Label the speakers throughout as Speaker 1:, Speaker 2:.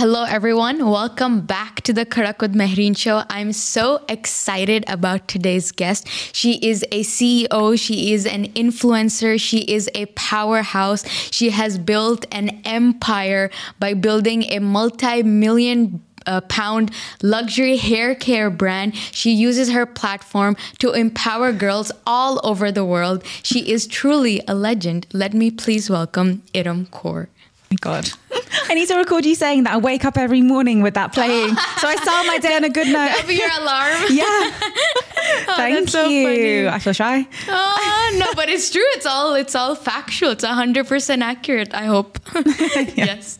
Speaker 1: Hello, everyone. Welcome back to the Karak with Mahreen show. I'm so excited about today's guest. She is a CEO, she is an influencer, she is a powerhouse. She has built an empire by building a multi million uh, pound luxury hair care brand. She uses her platform to empower girls all over the world. She is truly a legend. Let me please welcome Erim Kaur.
Speaker 2: my God. I need to record you saying that. I wake up every morning with that playing. So I start my day on a good note.
Speaker 1: That'll be your alarm.
Speaker 2: yeah. Thank
Speaker 1: that's so
Speaker 2: you. I feel shy.
Speaker 1: Oh, no, but it's true. It's all it's all factual. It's hundred percent accurate. I hope. yes.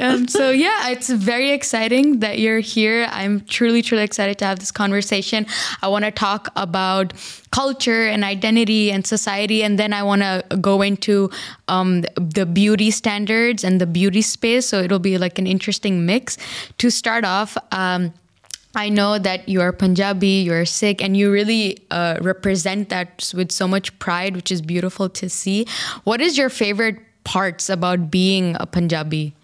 Speaker 1: Um, so yeah, it's very exciting that you're here. I'm truly, truly excited to have this conversation. I want to talk about culture and identity and society, and then I want to go into um, the beauty standards and the beauty space. So it'll be like an interesting mix. To start off. Um, I know that you are Punjabi, you're Sikh, and you really uh, represent that with so much pride, which is beautiful to see. What is your favorite parts about being a Punjabi?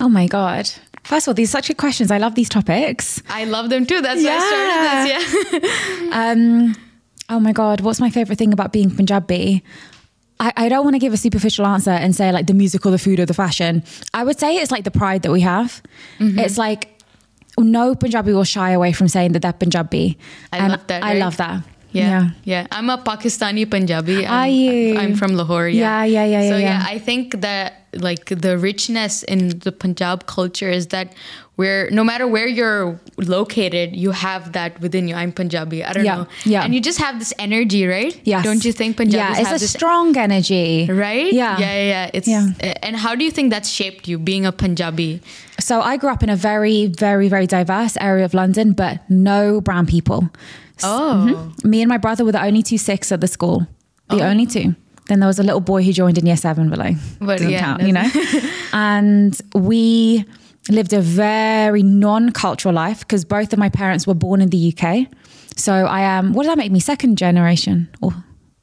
Speaker 2: Oh my God. First of all, these are such good questions. I love these topics.
Speaker 1: I love them too. That's why I started this. Yeah.
Speaker 2: Um, oh my God. What's my favorite thing about being Punjabi? I, I don't want to give a superficial answer and say like the music or the food or the fashion. I would say it's like the pride that we have.
Speaker 1: Mm-hmm.
Speaker 2: It's like no Punjabi will shy away from saying that they're Punjabi.
Speaker 1: I
Speaker 2: And
Speaker 1: love that,
Speaker 2: I love that.
Speaker 1: Yeah, yeah. I'm a Pakistani Punjabi. I'm? I'm from Lahore. Yeah,
Speaker 2: Yeah, yeah, yeah,
Speaker 1: So
Speaker 2: yeah,
Speaker 1: yeah,
Speaker 2: yeah.
Speaker 1: I think that like the richness in the Punjab culture is that where no matter where you're located, you have that within you. I'm Punjabi. I don't
Speaker 2: Yeah,
Speaker 1: know.
Speaker 2: yeah.
Speaker 1: And you just have this energy, right?
Speaker 2: Yeah.
Speaker 1: Don't you think Punjabis
Speaker 2: Yeah, it's
Speaker 1: have
Speaker 2: a
Speaker 1: this
Speaker 2: strong energy.
Speaker 1: right?
Speaker 2: Yeah.
Speaker 1: yeah, yeah. yeah. It's
Speaker 2: Yeah.
Speaker 1: and how do you think that's shaped you being a Punjabi?
Speaker 2: So I grew up in a very, very, very diverse area of London, but no brown people.
Speaker 1: Oh, mm-hmm.
Speaker 2: Me and my brother were the only two Sikhs at the school. The
Speaker 1: Oh.
Speaker 2: only two. Then there was a little boy who joined in year seven, but like
Speaker 1: But
Speaker 2: doesn't
Speaker 1: yeah,
Speaker 2: count, you know. and we lived a very non-cultural life because both of my parents were born in the UK. So I am. What does that make me? Second generation or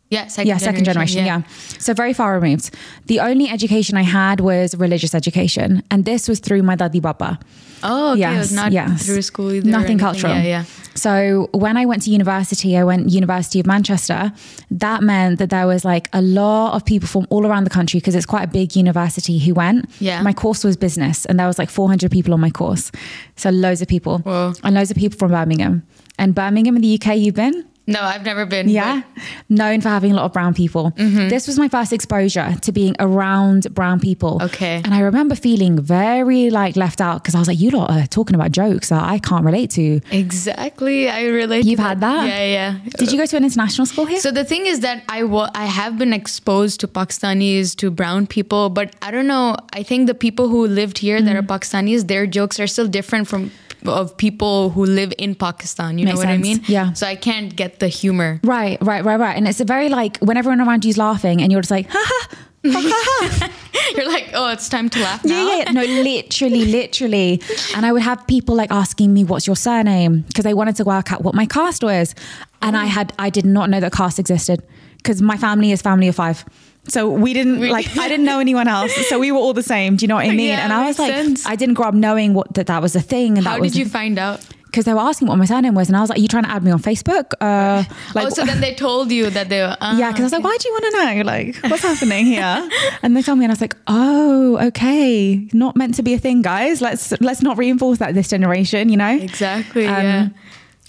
Speaker 1: yeah. Second
Speaker 2: yeah, second generation. Yeah. So very far removed. The only education I had was religious education, and this was through my dadi baba.
Speaker 1: Oh, okay. it
Speaker 2: Yes,
Speaker 1: was not
Speaker 2: yes.
Speaker 1: through school either.
Speaker 2: Nothing cultural.
Speaker 1: Yeah, yeah.
Speaker 2: So when I went to university, I went University of Manchester. That meant that there was like a lot of people from all around the country because it's quite a big university who went.
Speaker 1: Yeah.
Speaker 2: My course was business, and there was like 400 people on my course. So loads of people,
Speaker 1: Whoa.
Speaker 2: and loads of people from Birmingham. And Birmingham in the UK, you've been.
Speaker 1: No, I've never been.
Speaker 2: Yeah. Known for having a lot of brown people.
Speaker 1: Mm-hmm.
Speaker 2: This was my first exposure to being around brown people.
Speaker 1: Okay.
Speaker 2: And I remember feeling very like left out because I was like, you lot are talking about jokes that I can't relate to.
Speaker 1: exactly. I relate.
Speaker 2: You've had that?
Speaker 1: Yeah, yeah.
Speaker 2: Did you go to an international school here?
Speaker 1: So the thing is that I wa- I have been exposed to Pakistanis, to brown people, but I don't know. I think the people who lived here that
Speaker 2: Mm.
Speaker 1: are Pakistanis, their jokes are still different from of people who live in Pakistan. You
Speaker 2: Makes
Speaker 1: know what I mean?
Speaker 2: Yeah.
Speaker 1: So I can't get the humor.
Speaker 2: right, right, right, right. And it's a very like when everyone around you's laughing and you're just like, ha ha.
Speaker 1: You're like, oh, it's time to laugh now.
Speaker 2: Yeah, yeah, yeah. No, literally, literally. And I would have people like asking me, what's your surname? Because they wanted to work out what my caste was. And I mm. had, I did not know that caste existed because my family is family of five. So we didn't
Speaker 1: We-
Speaker 2: like, I didn't know anyone else. So we were all the same. Do you know what I mean?
Speaker 1: Yeah,
Speaker 2: and I was like,
Speaker 1: sense.
Speaker 2: I didn't grow up knowing what that that was a thing. And
Speaker 1: How
Speaker 2: that was
Speaker 1: did you find out?
Speaker 2: Because they were asking what my surname was. And I was like, are you trying to add me on Facebook? Uh, like,
Speaker 1: oh, so then they told you that they were. Uh,
Speaker 2: yeah, because I was like, why do you want to know? Like, what's happening here? And they told me, and I was like, oh, okay, not meant to be a thing, guys. Let's let's not reinforce that this generation, you know.
Speaker 1: Exactly.
Speaker 2: Um,
Speaker 1: yeah.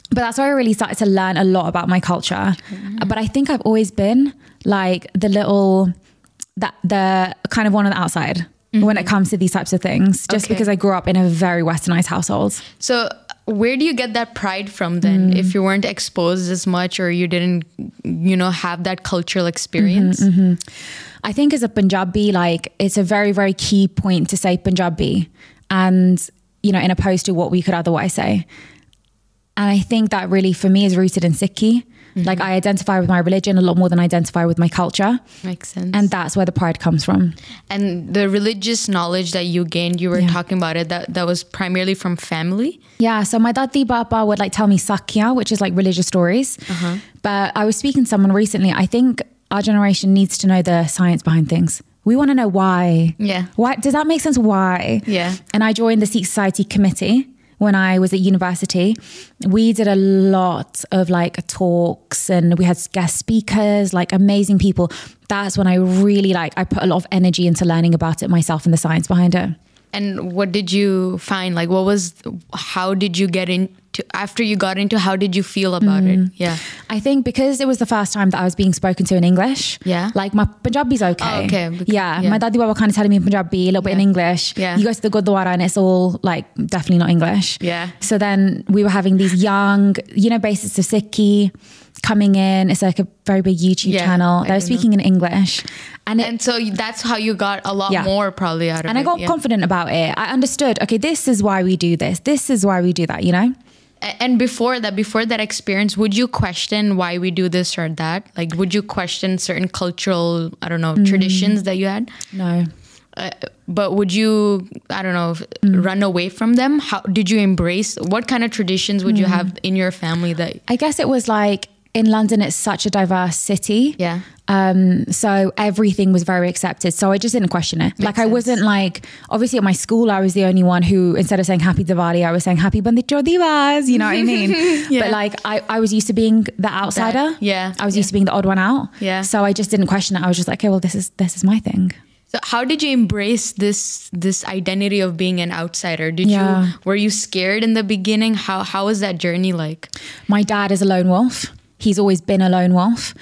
Speaker 2: But that's where I really started to learn a lot about my culture. But I think I've always been like the little that the kind of one on the outside when it comes to these types of things, just
Speaker 1: Okay.
Speaker 2: because I grew up in a very westernized household.
Speaker 1: So, where do you get that pride from then?
Speaker 2: Mm.
Speaker 1: If you weren't exposed as much, or you didn't, you know, have that cultural experience?
Speaker 2: Mm-hmm, I think as a Punjabi, like it's a very, very key point to say Punjabi and, you know, in opposed to what we could otherwise say. And I think that really for me is rooted in Sikhi. Like mm-hmm. I identify with my religion a lot more than I identify with my culture.
Speaker 1: Makes sense.
Speaker 2: And that's where the pride comes from.
Speaker 1: and the religious knowledge that you gained, you were
Speaker 2: Yeah.
Speaker 1: talking about it. That that was primarily from family.
Speaker 2: Yeah, so my dadi baba would like tell me sakya, which is like religious stories. Uh-huh. But I was speaking to someone recently. I think our generation needs to know the science behind things. We want to know why.
Speaker 1: Yeah.
Speaker 2: Why does that make sense? Why?
Speaker 1: Yeah.
Speaker 2: And I joined the Sikh Society committee when I was at university. We did a lot of like talks and we had guest speakers, like amazing people. That's when I really like I put a lot of energy into learning about it myself and the science behind it.
Speaker 1: And what did you find? Like, what was, how did you get into, after you got into, how did you feel about it?
Speaker 2: Mm.
Speaker 1: Yeah.
Speaker 2: I think because it was the first time that I was being spoken to in English.
Speaker 1: Yeah.
Speaker 2: Like my Punjabi's okay.
Speaker 1: Oh, okay. Bec-
Speaker 2: Yeah.
Speaker 1: yeah.
Speaker 2: My dadi baba kind of telling me Punjabi, a little bit in English.
Speaker 1: Yeah.
Speaker 2: You go to the Gurdwara and it's all like definitely not English.
Speaker 1: Yeah.
Speaker 2: So then we were having these young, you know, Basics of Sikhi coming in. It's like a very big YouTube
Speaker 1: Yeah,
Speaker 2: channel.
Speaker 1: I
Speaker 2: They were
Speaker 1: do know.
Speaker 2: speaking in English. And it,
Speaker 1: And so that's how you got a lot
Speaker 2: Yeah.
Speaker 1: more probably out of
Speaker 2: and
Speaker 1: it.
Speaker 2: I got
Speaker 1: yeah.
Speaker 2: confident about it. I understood, okay, this is why we do this. This is why we do that, you know?
Speaker 1: And before that, before that experience, would you question why we do this or that? Like, would you question certain cultural, I don't know,
Speaker 2: Mm.
Speaker 1: traditions that you had?
Speaker 2: No.
Speaker 1: Uh, but would you, I don't know,
Speaker 2: Mm.
Speaker 1: run away from them? How did you embrace? What kind of traditions would you
Speaker 2: Mm.
Speaker 1: have in your family that?
Speaker 2: I guess it was like in London, it's such a diverse city.
Speaker 1: Yeah.
Speaker 2: Um, so everything was very accepted. So I just didn't question it. like I
Speaker 1: sense.
Speaker 2: wasn't like obviously at my school I was the only one who instead of saying happy Diwali, I was saying happy Bandi Chhor Divas, you know what I mean?
Speaker 1: Yeah.
Speaker 2: But like I, I was used to being the outsider.
Speaker 1: yeah,
Speaker 2: I was used to being the odd one out.
Speaker 1: Yeah.
Speaker 2: So I just didn't question it. I was just like, okay, well this is this is my thing.
Speaker 1: So how did you embrace this this identity of being an outsider? Did
Speaker 2: Yeah.
Speaker 1: you were you scared in the beginning? How how was that journey like?
Speaker 2: My dad is a lone wolf. He's always been a lone wolf.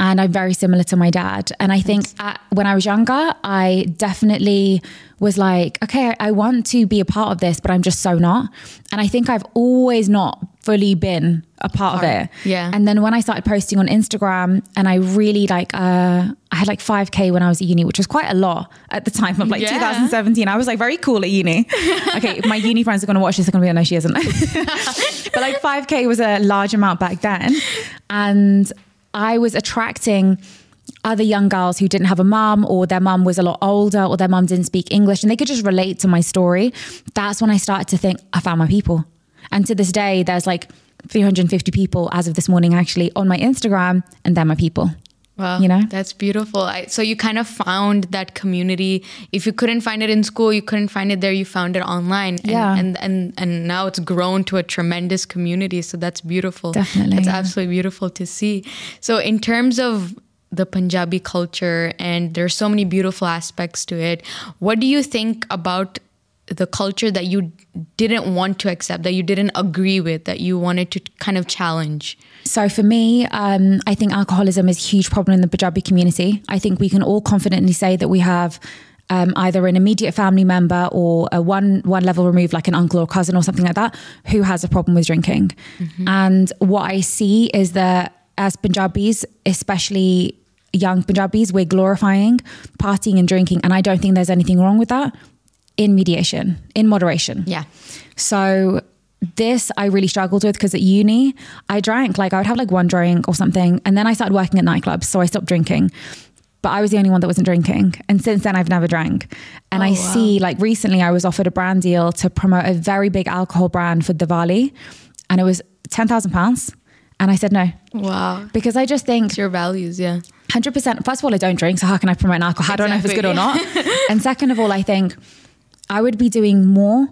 Speaker 2: And I'm very similar to my dad. And I think at, when I was younger, I definitely was like, okay, I, want to be a part of this, but I'm just so not. And I think I've always not fully been a part of it.
Speaker 1: yeah.
Speaker 2: And then when I started posting on Instagram and I really like, uh, I had like 5K when I was at uni, which was quite a lot at the time of like
Speaker 1: Yeah.
Speaker 2: 2017. I was like very cool at uni. okay, if my uni friends are going to watch this, they're going to be like, no, she isn't. but like 5K was a large amount back then. And I was attracting other young girls who didn't have a mum or their mum was a lot older or their mum didn't speak English and they could just relate to my story. That's when I started to think, I found my people. And to this day, there's like 350 people as of this morning actually on my Instagram, and they're my people.
Speaker 1: Wow,
Speaker 2: You know?
Speaker 1: that's beautiful. I, so you kind of found that community. If you couldn't find it in school, you couldn't find it there. You found it online, and
Speaker 2: Yeah.
Speaker 1: and and, and now it's grown to a tremendous community. So that's beautiful.
Speaker 2: Definitely,
Speaker 1: that's
Speaker 2: yeah.
Speaker 1: absolutely beautiful to see. So in terms of the Punjabi culture, and there's so many beautiful aspects to it. What do you think about the culture that you didn't want to accept, that you didn't agree with, that you wanted to kind of challenge?
Speaker 2: So for me, um, I think alcoholism is a huge problem in the Punjabi community. I think we can all confidently say that we have um, either an immediate family member or a one one level removed, like an uncle or cousin or something like that, who has a problem with drinking. And what I see is that as Punjabis, especially young Punjabis, we're glorifying partying and drinking, and I don't think there's anything wrong with that. In mediation, in moderation.
Speaker 1: Yeah.
Speaker 2: So this I really struggled with because at uni I drank like I would have like one drink or something, and then I started working at nightclubs, so I stopped drinking. But I was the only one that wasn't drinking, and since then I've never drank. And I oh,
Speaker 1: wow.
Speaker 2: see like recently I was offered a brand deal to promote a very big alcohol brand for Diwali, and it was ten thousand pounds, and I said no
Speaker 1: Wow.
Speaker 2: because I just think
Speaker 1: It's your values, yeah.
Speaker 2: Hundred percent. First of all, I don't drink, so how can I promote alcohol? I don't know if it's good or not. and second of all, I think I would be doing more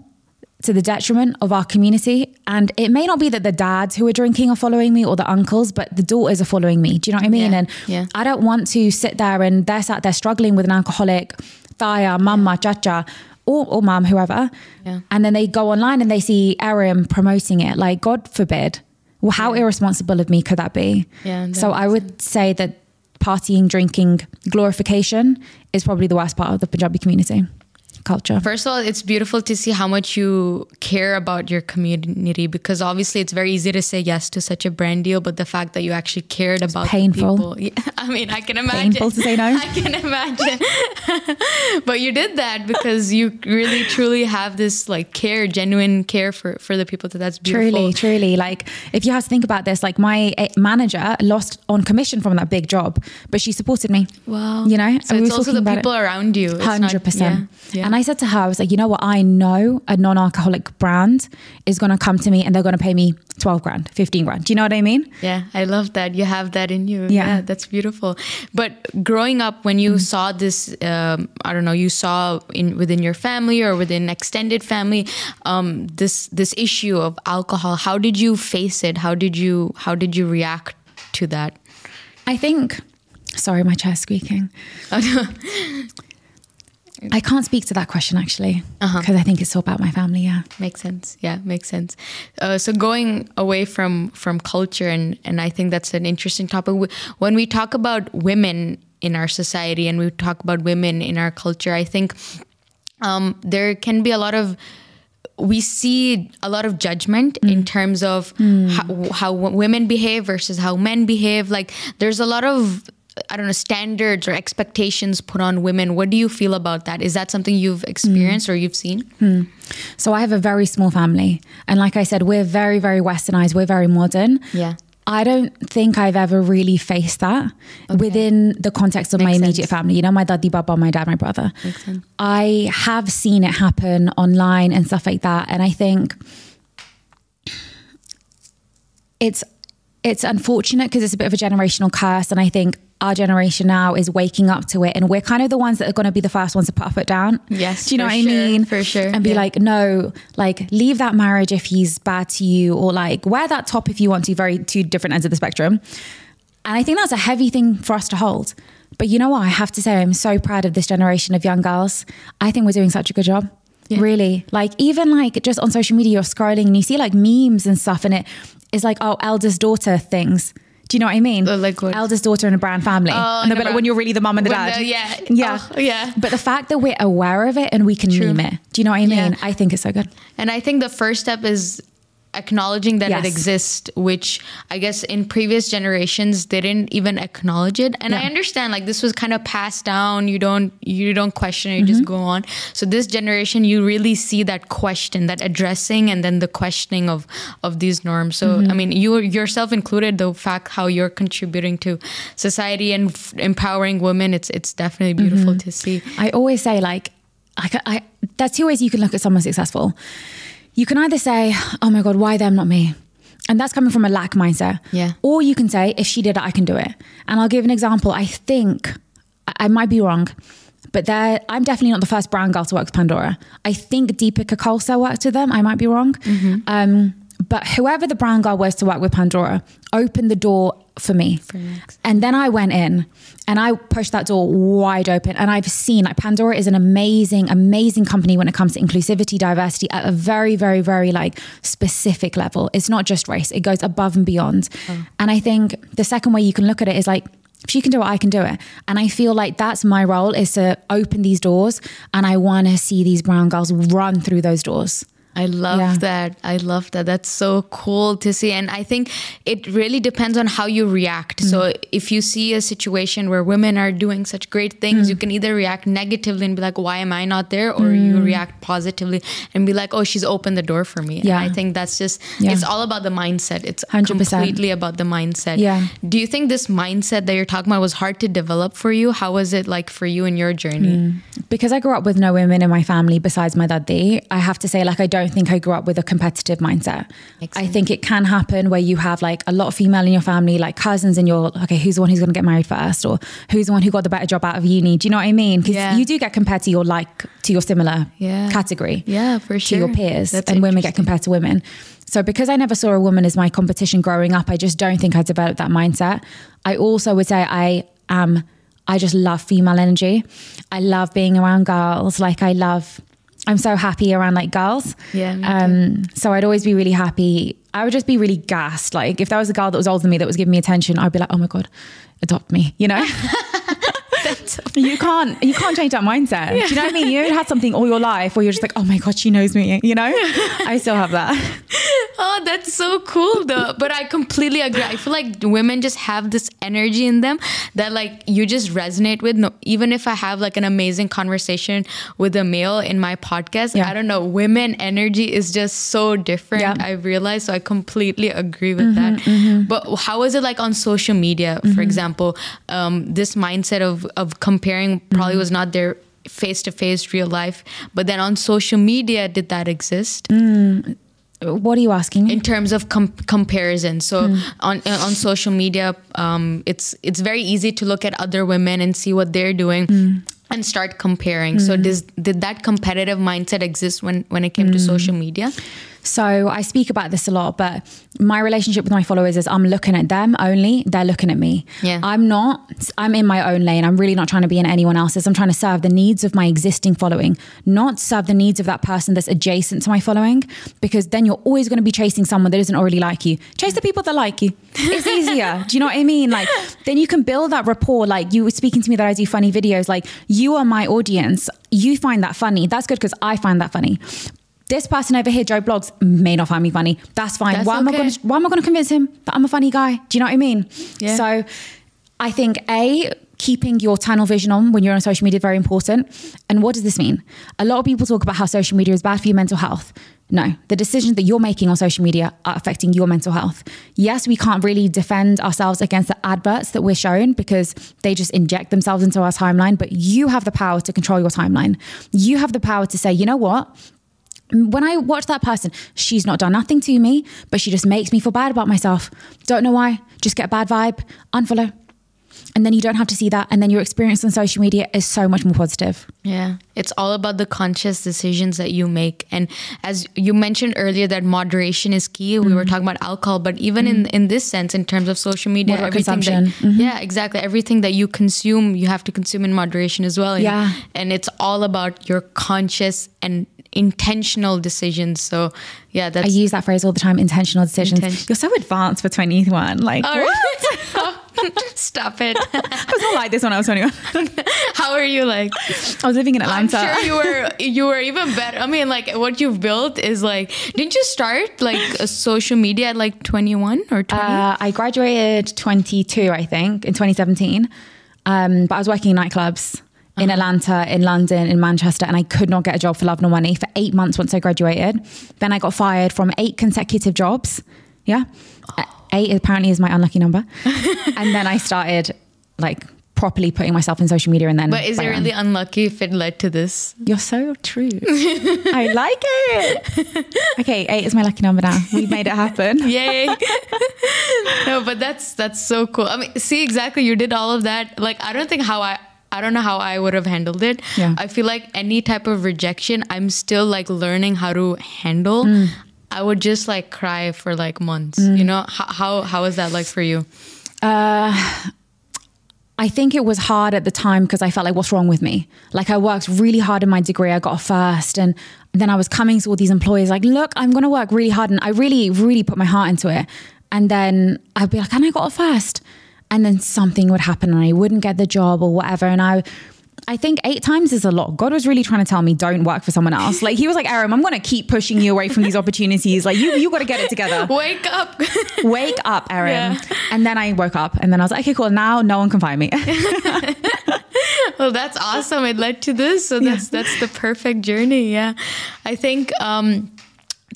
Speaker 2: to the detriment of our community. And it may not be that the dads who are drinking are following me or the uncles, but the daughters are following me. Do you know what I mean?
Speaker 1: Yeah,
Speaker 2: And
Speaker 1: yeah.
Speaker 2: I don't want to sit there and they're sat there struggling with an alcoholic, thaya, mama, chacha, or, or mum, whoever.
Speaker 1: Yeah.
Speaker 2: And then they go online and they see Erim promoting it. Like, God forbid. Well, how irresponsible of me could that be?
Speaker 1: Yeah,
Speaker 2: so I would say that partying, drinking, glorification is probably the worst part of the Punjabi community culture.
Speaker 1: First of all, it's beautiful to see how much you care about your community because obviously it's very easy to say yes to such a brand deal, but the fact that you actually cared about the
Speaker 2: painful.
Speaker 1: people. Yeah, I mean, I can imagine.
Speaker 2: Painful to say no.
Speaker 1: I can imagine. but you did that because you really truly have this like care, genuine care for for the people. So that's beautiful.
Speaker 2: Truly, truly. Like, if you have to think about this, like my eh, manager lost on commission from that big job, but she supported me.
Speaker 1: Wow.
Speaker 2: You know,
Speaker 1: So
Speaker 2: And
Speaker 1: it's also the
Speaker 2: about it.
Speaker 1: people around you. It's not-
Speaker 2: Hundred percent.
Speaker 1: yeah, yeah.
Speaker 2: And And I said to her, I was like, you know what? I know a non alcoholic brand is going to come to me and they're going to pay me 12 grand, 15 grand. Do you know what I mean?
Speaker 1: Yeah, I love that. You have that in you.
Speaker 2: Yeah.
Speaker 1: that's beautiful. But growing up, when you saw this, um, I don't know, you saw in within your family or within extended family, um, this this issue of alcohol. How did you face it? How did you how did you react to that?
Speaker 2: I think, sorry, my chair's squeaking. I can't speak to that question actually, because I think it's all about my family. Yeah.
Speaker 1: Makes sense. Yeah, makes sense. Uh, so going away from from culture, and and I think that's an interesting topic. When we talk about women in our society, and we talk about women in our culture, I think um, there can be a lot of we see a lot of judgment in terms of how, how women behave versus how men behave. Like there's a lot of I don't know standards or expectations put on women. What do you feel about that? Is that something you've experienced or you've seen? Hmm.
Speaker 2: So I have a very small family. And like I said, we're very, very westernized. We're very modern.
Speaker 1: Yeah.
Speaker 2: I don't think I've ever really faced that within the context of my immediate
Speaker 1: sense.
Speaker 2: family. You know, my dadi, baba, my dad, my brother.
Speaker 1: Makes.
Speaker 2: I have seen it happen online and stuff like that. And I think it's it's unfortunate because it's a bit of a generational curse. And I think our generation now is waking up to it. And we're kind of the ones that are going to be the first ones to put our foot down.
Speaker 1: Yes,
Speaker 2: Do you know what
Speaker 1: sure,
Speaker 2: I mean?
Speaker 1: for sure,
Speaker 2: And be
Speaker 1: yeah.
Speaker 2: like, no, like leave that marriage if he's bad to you, or like wear that top if you want to, very two different ends of the spectrum. And I think that's a heavy thing for us to hold. But you know what? I have to say, I'm so proud of this generation of young girls. I think we're doing such a good job.
Speaker 1: Yeah.
Speaker 2: Really. Like, even like just on social media, you're scrolling and you see like memes and stuff, and it is like, oh, eldest daughter things. Do you know what I mean?
Speaker 1: Like what?
Speaker 2: Eldest daughter in a brand family.
Speaker 1: Oh,
Speaker 2: and they'll be like, when you're really the mum and the dad.
Speaker 1: yeah.
Speaker 2: Yeah.
Speaker 1: Oh, yeah.
Speaker 2: But the fact that we're aware of it and we can meme it. Do you know what I mean?
Speaker 1: Yeah.
Speaker 2: I think it's so good.
Speaker 1: And I think the first step is acknowledging that
Speaker 2: Yes.
Speaker 1: it exists, which I guess in previous generations they didn't even acknowledge it. And I understand like this was kind of passed down. You don't you don't question it, you just
Speaker 2: Mm-hmm.
Speaker 1: go on. So this generation you really see that question, that addressing and then the questioning of of these norms. So
Speaker 2: Mm-hmm.
Speaker 1: I mean you yourself included the fact how you're contributing to society and f- empowering women, it's it's definitely beautiful
Speaker 2: Mm-hmm.
Speaker 1: to see.
Speaker 2: I always say like, I, I there's two ways you can look at someone successful. You can either say, "Oh my god, why them, not me," and that's coming from a lack mindset.
Speaker 1: Yeah.
Speaker 2: Or you can say, "If she did it, I can do it." And I'll give an example. I think I- might be wrong, but there, I'm definitely not the first brown girl to work with Pandora. I think Deepika Khalsa worked with them. I might be wrong. Um, but whoever the brown girl was to work with Pandora opened the door for me.
Speaker 1: next.
Speaker 2: And then I went in and I pushed that door wide open. And I've seen like Pandora is an amazing, amazing company when it comes to inclusivity, diversity at a very, very, very like specific level. It's not just race, it goes above and beyond. Oh. And I think the second way you can look at it is like, if she can do it, I can do it. And I feel like that's my role is to open these doors. And I want to see these brown girls run through those doors.
Speaker 1: I love
Speaker 2: Yeah.
Speaker 1: that. I love that. That's so cool to see. And I think it really depends on how you react. So
Speaker 2: Mm.
Speaker 1: if you see a situation where women are doing such great things,
Speaker 2: Mm.
Speaker 1: you can either react negatively and be like, why am I not there? Or you react positively and be like, oh, she's opened the door for me.
Speaker 2: Yeah.
Speaker 1: And I think that's just,
Speaker 2: Yeah.
Speaker 1: it's all about the mindset. It's
Speaker 2: 100%.
Speaker 1: completely about the mindset.
Speaker 2: Yeah.
Speaker 1: Do you think this mindset that you're talking about was hard to develop for you? How was it like for you in your journey?
Speaker 2: because I grew up with no women in my family besides my dadi, I have to say, like, I don't think I grew up with a competitive mindset. I think it can happen where you have like a lot of female in your family, like cousins, and you're okay, who's the one who's going to get married first, or who's the one who got the better job out of uni? Do you know what I mean? Because
Speaker 1: Yeah.
Speaker 2: you do get compared to your like to your similar
Speaker 1: Yeah.
Speaker 2: category,
Speaker 1: Yeah, for sure.
Speaker 2: to your peers,
Speaker 1: That's
Speaker 2: and women get compared to women. So because I never saw a woman as my competition growing up, I just don't think I developed that mindset. I also would say I am. I just love female energy. I love being around girls. Like I love. I'm so happy around like girls.
Speaker 1: Yeah.
Speaker 2: Um. So I'd always be really happy. I would just be really gassed. Like if there was a girl that was older than me that was giving me attention, I'd be like, oh my god, adopt me. You know. you can't you can't change that mindset. Do you know what I mean? You had something all your life where you're just like, oh my god, she knows me. You know, I still have that.
Speaker 1: Oh, that's so cool though. But I completely agree. I feel like women just have this energy in them that like you just resonate with. No, even if I have like an amazing conversation with a male in my podcast,
Speaker 2: Yeah.
Speaker 1: I don't know, women energy is just so different.
Speaker 2: Yeah. Mm-hmm,
Speaker 1: I realized. So I completely agree with that. But how is it like on social media,
Speaker 2: Mm-hmm.
Speaker 1: for example? Um, this mindset of of comparing probably
Speaker 2: Mm-hmm.
Speaker 1: was not there face to face real life. But then on social media, did that exist?
Speaker 2: What are you asking me?
Speaker 1: in terms of com- comparison so
Speaker 2: Hmm.
Speaker 1: on on social media um, it's it's very easy to look at other women and see what they're doing
Speaker 2: Hmm.
Speaker 1: and start comparing so does did that competitive mindset exist when when it came to
Speaker 2: Hmm.
Speaker 1: social media
Speaker 2: So I speak about this a lot, but my relationship with my followers is I'm looking at them only, they're looking at me.
Speaker 1: Yeah.
Speaker 2: I'm not, I'm in my own lane. I'm really not trying to be in anyone else's. I'm trying to serve the needs of my existing following, not serve the needs of that person that's adjacent to my following, because then you're always going to be chasing someone that doesn't already like you. Chase the people that like you. It's easier. do you know what I mean? Like, then you can build that rapport. Like, you were speaking to me that I do funny videos. Like, you are my audience. You find that funny. That's good because I find that funny this person over here, Joe Bloggs, may not find me funny. That's fine.
Speaker 1: That's
Speaker 2: why am I
Speaker 1: okay.
Speaker 2: going to why am I going to convince him that I'm a funny guy? Do you know what I mean?
Speaker 1: Yeah.
Speaker 2: So I think a keeping your tunnel vision on when you're on social media is very important. And what does this mean? A lot of people talk about how social media is bad for your mental health. No, the decisions that you're making on social media are affecting your mental health. Yes, we can't really defend ourselves against the adverts that we're shown because they just inject themselves into our timeline, but you have the power to control your timeline. You have the power to say, you know what? When I watch that person, she's not done nothing to me, but she just makes me feel bad about myself. Don't know why. Just get a bad vibe, unfollow. And then you don't have to see that. And then your experience on social media is so much more positive.
Speaker 1: yeah it's all about the conscious decisions that you make and as you mentioned earlier that moderation is key we were
Speaker 2: Mm-hmm.
Speaker 1: talking about alcohol but even in in this sense in terms of social media
Speaker 2: Moderate
Speaker 1: everything that.
Speaker 2: Mm-hmm.
Speaker 1: yeah exactly everything that you consume you have to consume in moderation as well and,
Speaker 2: Yeah.
Speaker 1: and it's all about your conscious and intentional decisions so yeah
Speaker 2: I use that phrase all the time intentional decisions.
Speaker 1: Intention-
Speaker 2: You're so advanced for 21. Like,
Speaker 1: All
Speaker 2: what?
Speaker 1: Stop it.
Speaker 2: I was not like this when I was 21.
Speaker 1: How are you like?
Speaker 2: I was living in
Speaker 1: I'm
Speaker 2: Atlanta.
Speaker 1: sure you were you were even better. I mean, like what you've built is like. Didn't you start like a social media at like 21 or 20?
Speaker 2: Uh, I graduated 22, I think, in 2017. Um, but I was working in nightclubs in Atlanta, in London, in Manchester, and I could not get a job for love nor money for eight months once I graduated. Then I got fired from eight consecutive jobs. Yeah. Uh, Eight apparently is my unlucky number. and then I started like properly putting myself in social media and then.
Speaker 1: but is it really unlucky if it led to this?
Speaker 2: You're so true. I like it. Okay, eight is my lucky number now. We've made it happen.
Speaker 1: Yay! no, but that's that's so cool. I mean, see exactly you did all of that. Like I don't think how I I don't know how I would have handled it.
Speaker 2: Yeah.
Speaker 1: I feel like any type of rejection, I'm still like learning how to handle.
Speaker 2: Mm.
Speaker 1: I would just like cry for like months. You know how how how is that like for you?
Speaker 2: I think it was hard at the time because I felt like, what's wrong with me? Like, I worked really hard in my degree. I got a first. And then I was coming to all these employers, like, look, I'm going to work really hard. And I really, really put my heart into it. And then I'd be like, and I got a first. And then something would happen and I wouldn't get the job or whatever. And I, I think eight times is a lot. God was really trying to tell me, don't work for someone else. Like, he was like, Erim, I'm going to keep pushing you away from these opportunities. Like, you, you got to get it together.
Speaker 1: Wake up!
Speaker 2: Wake up, Erim.
Speaker 1: Yeah.
Speaker 2: And then I woke up and then I was like, okay, cool. Now no one can find me.
Speaker 1: well, that's awesome. It led to this, so that's that's the perfect journey. Yeah, I think um,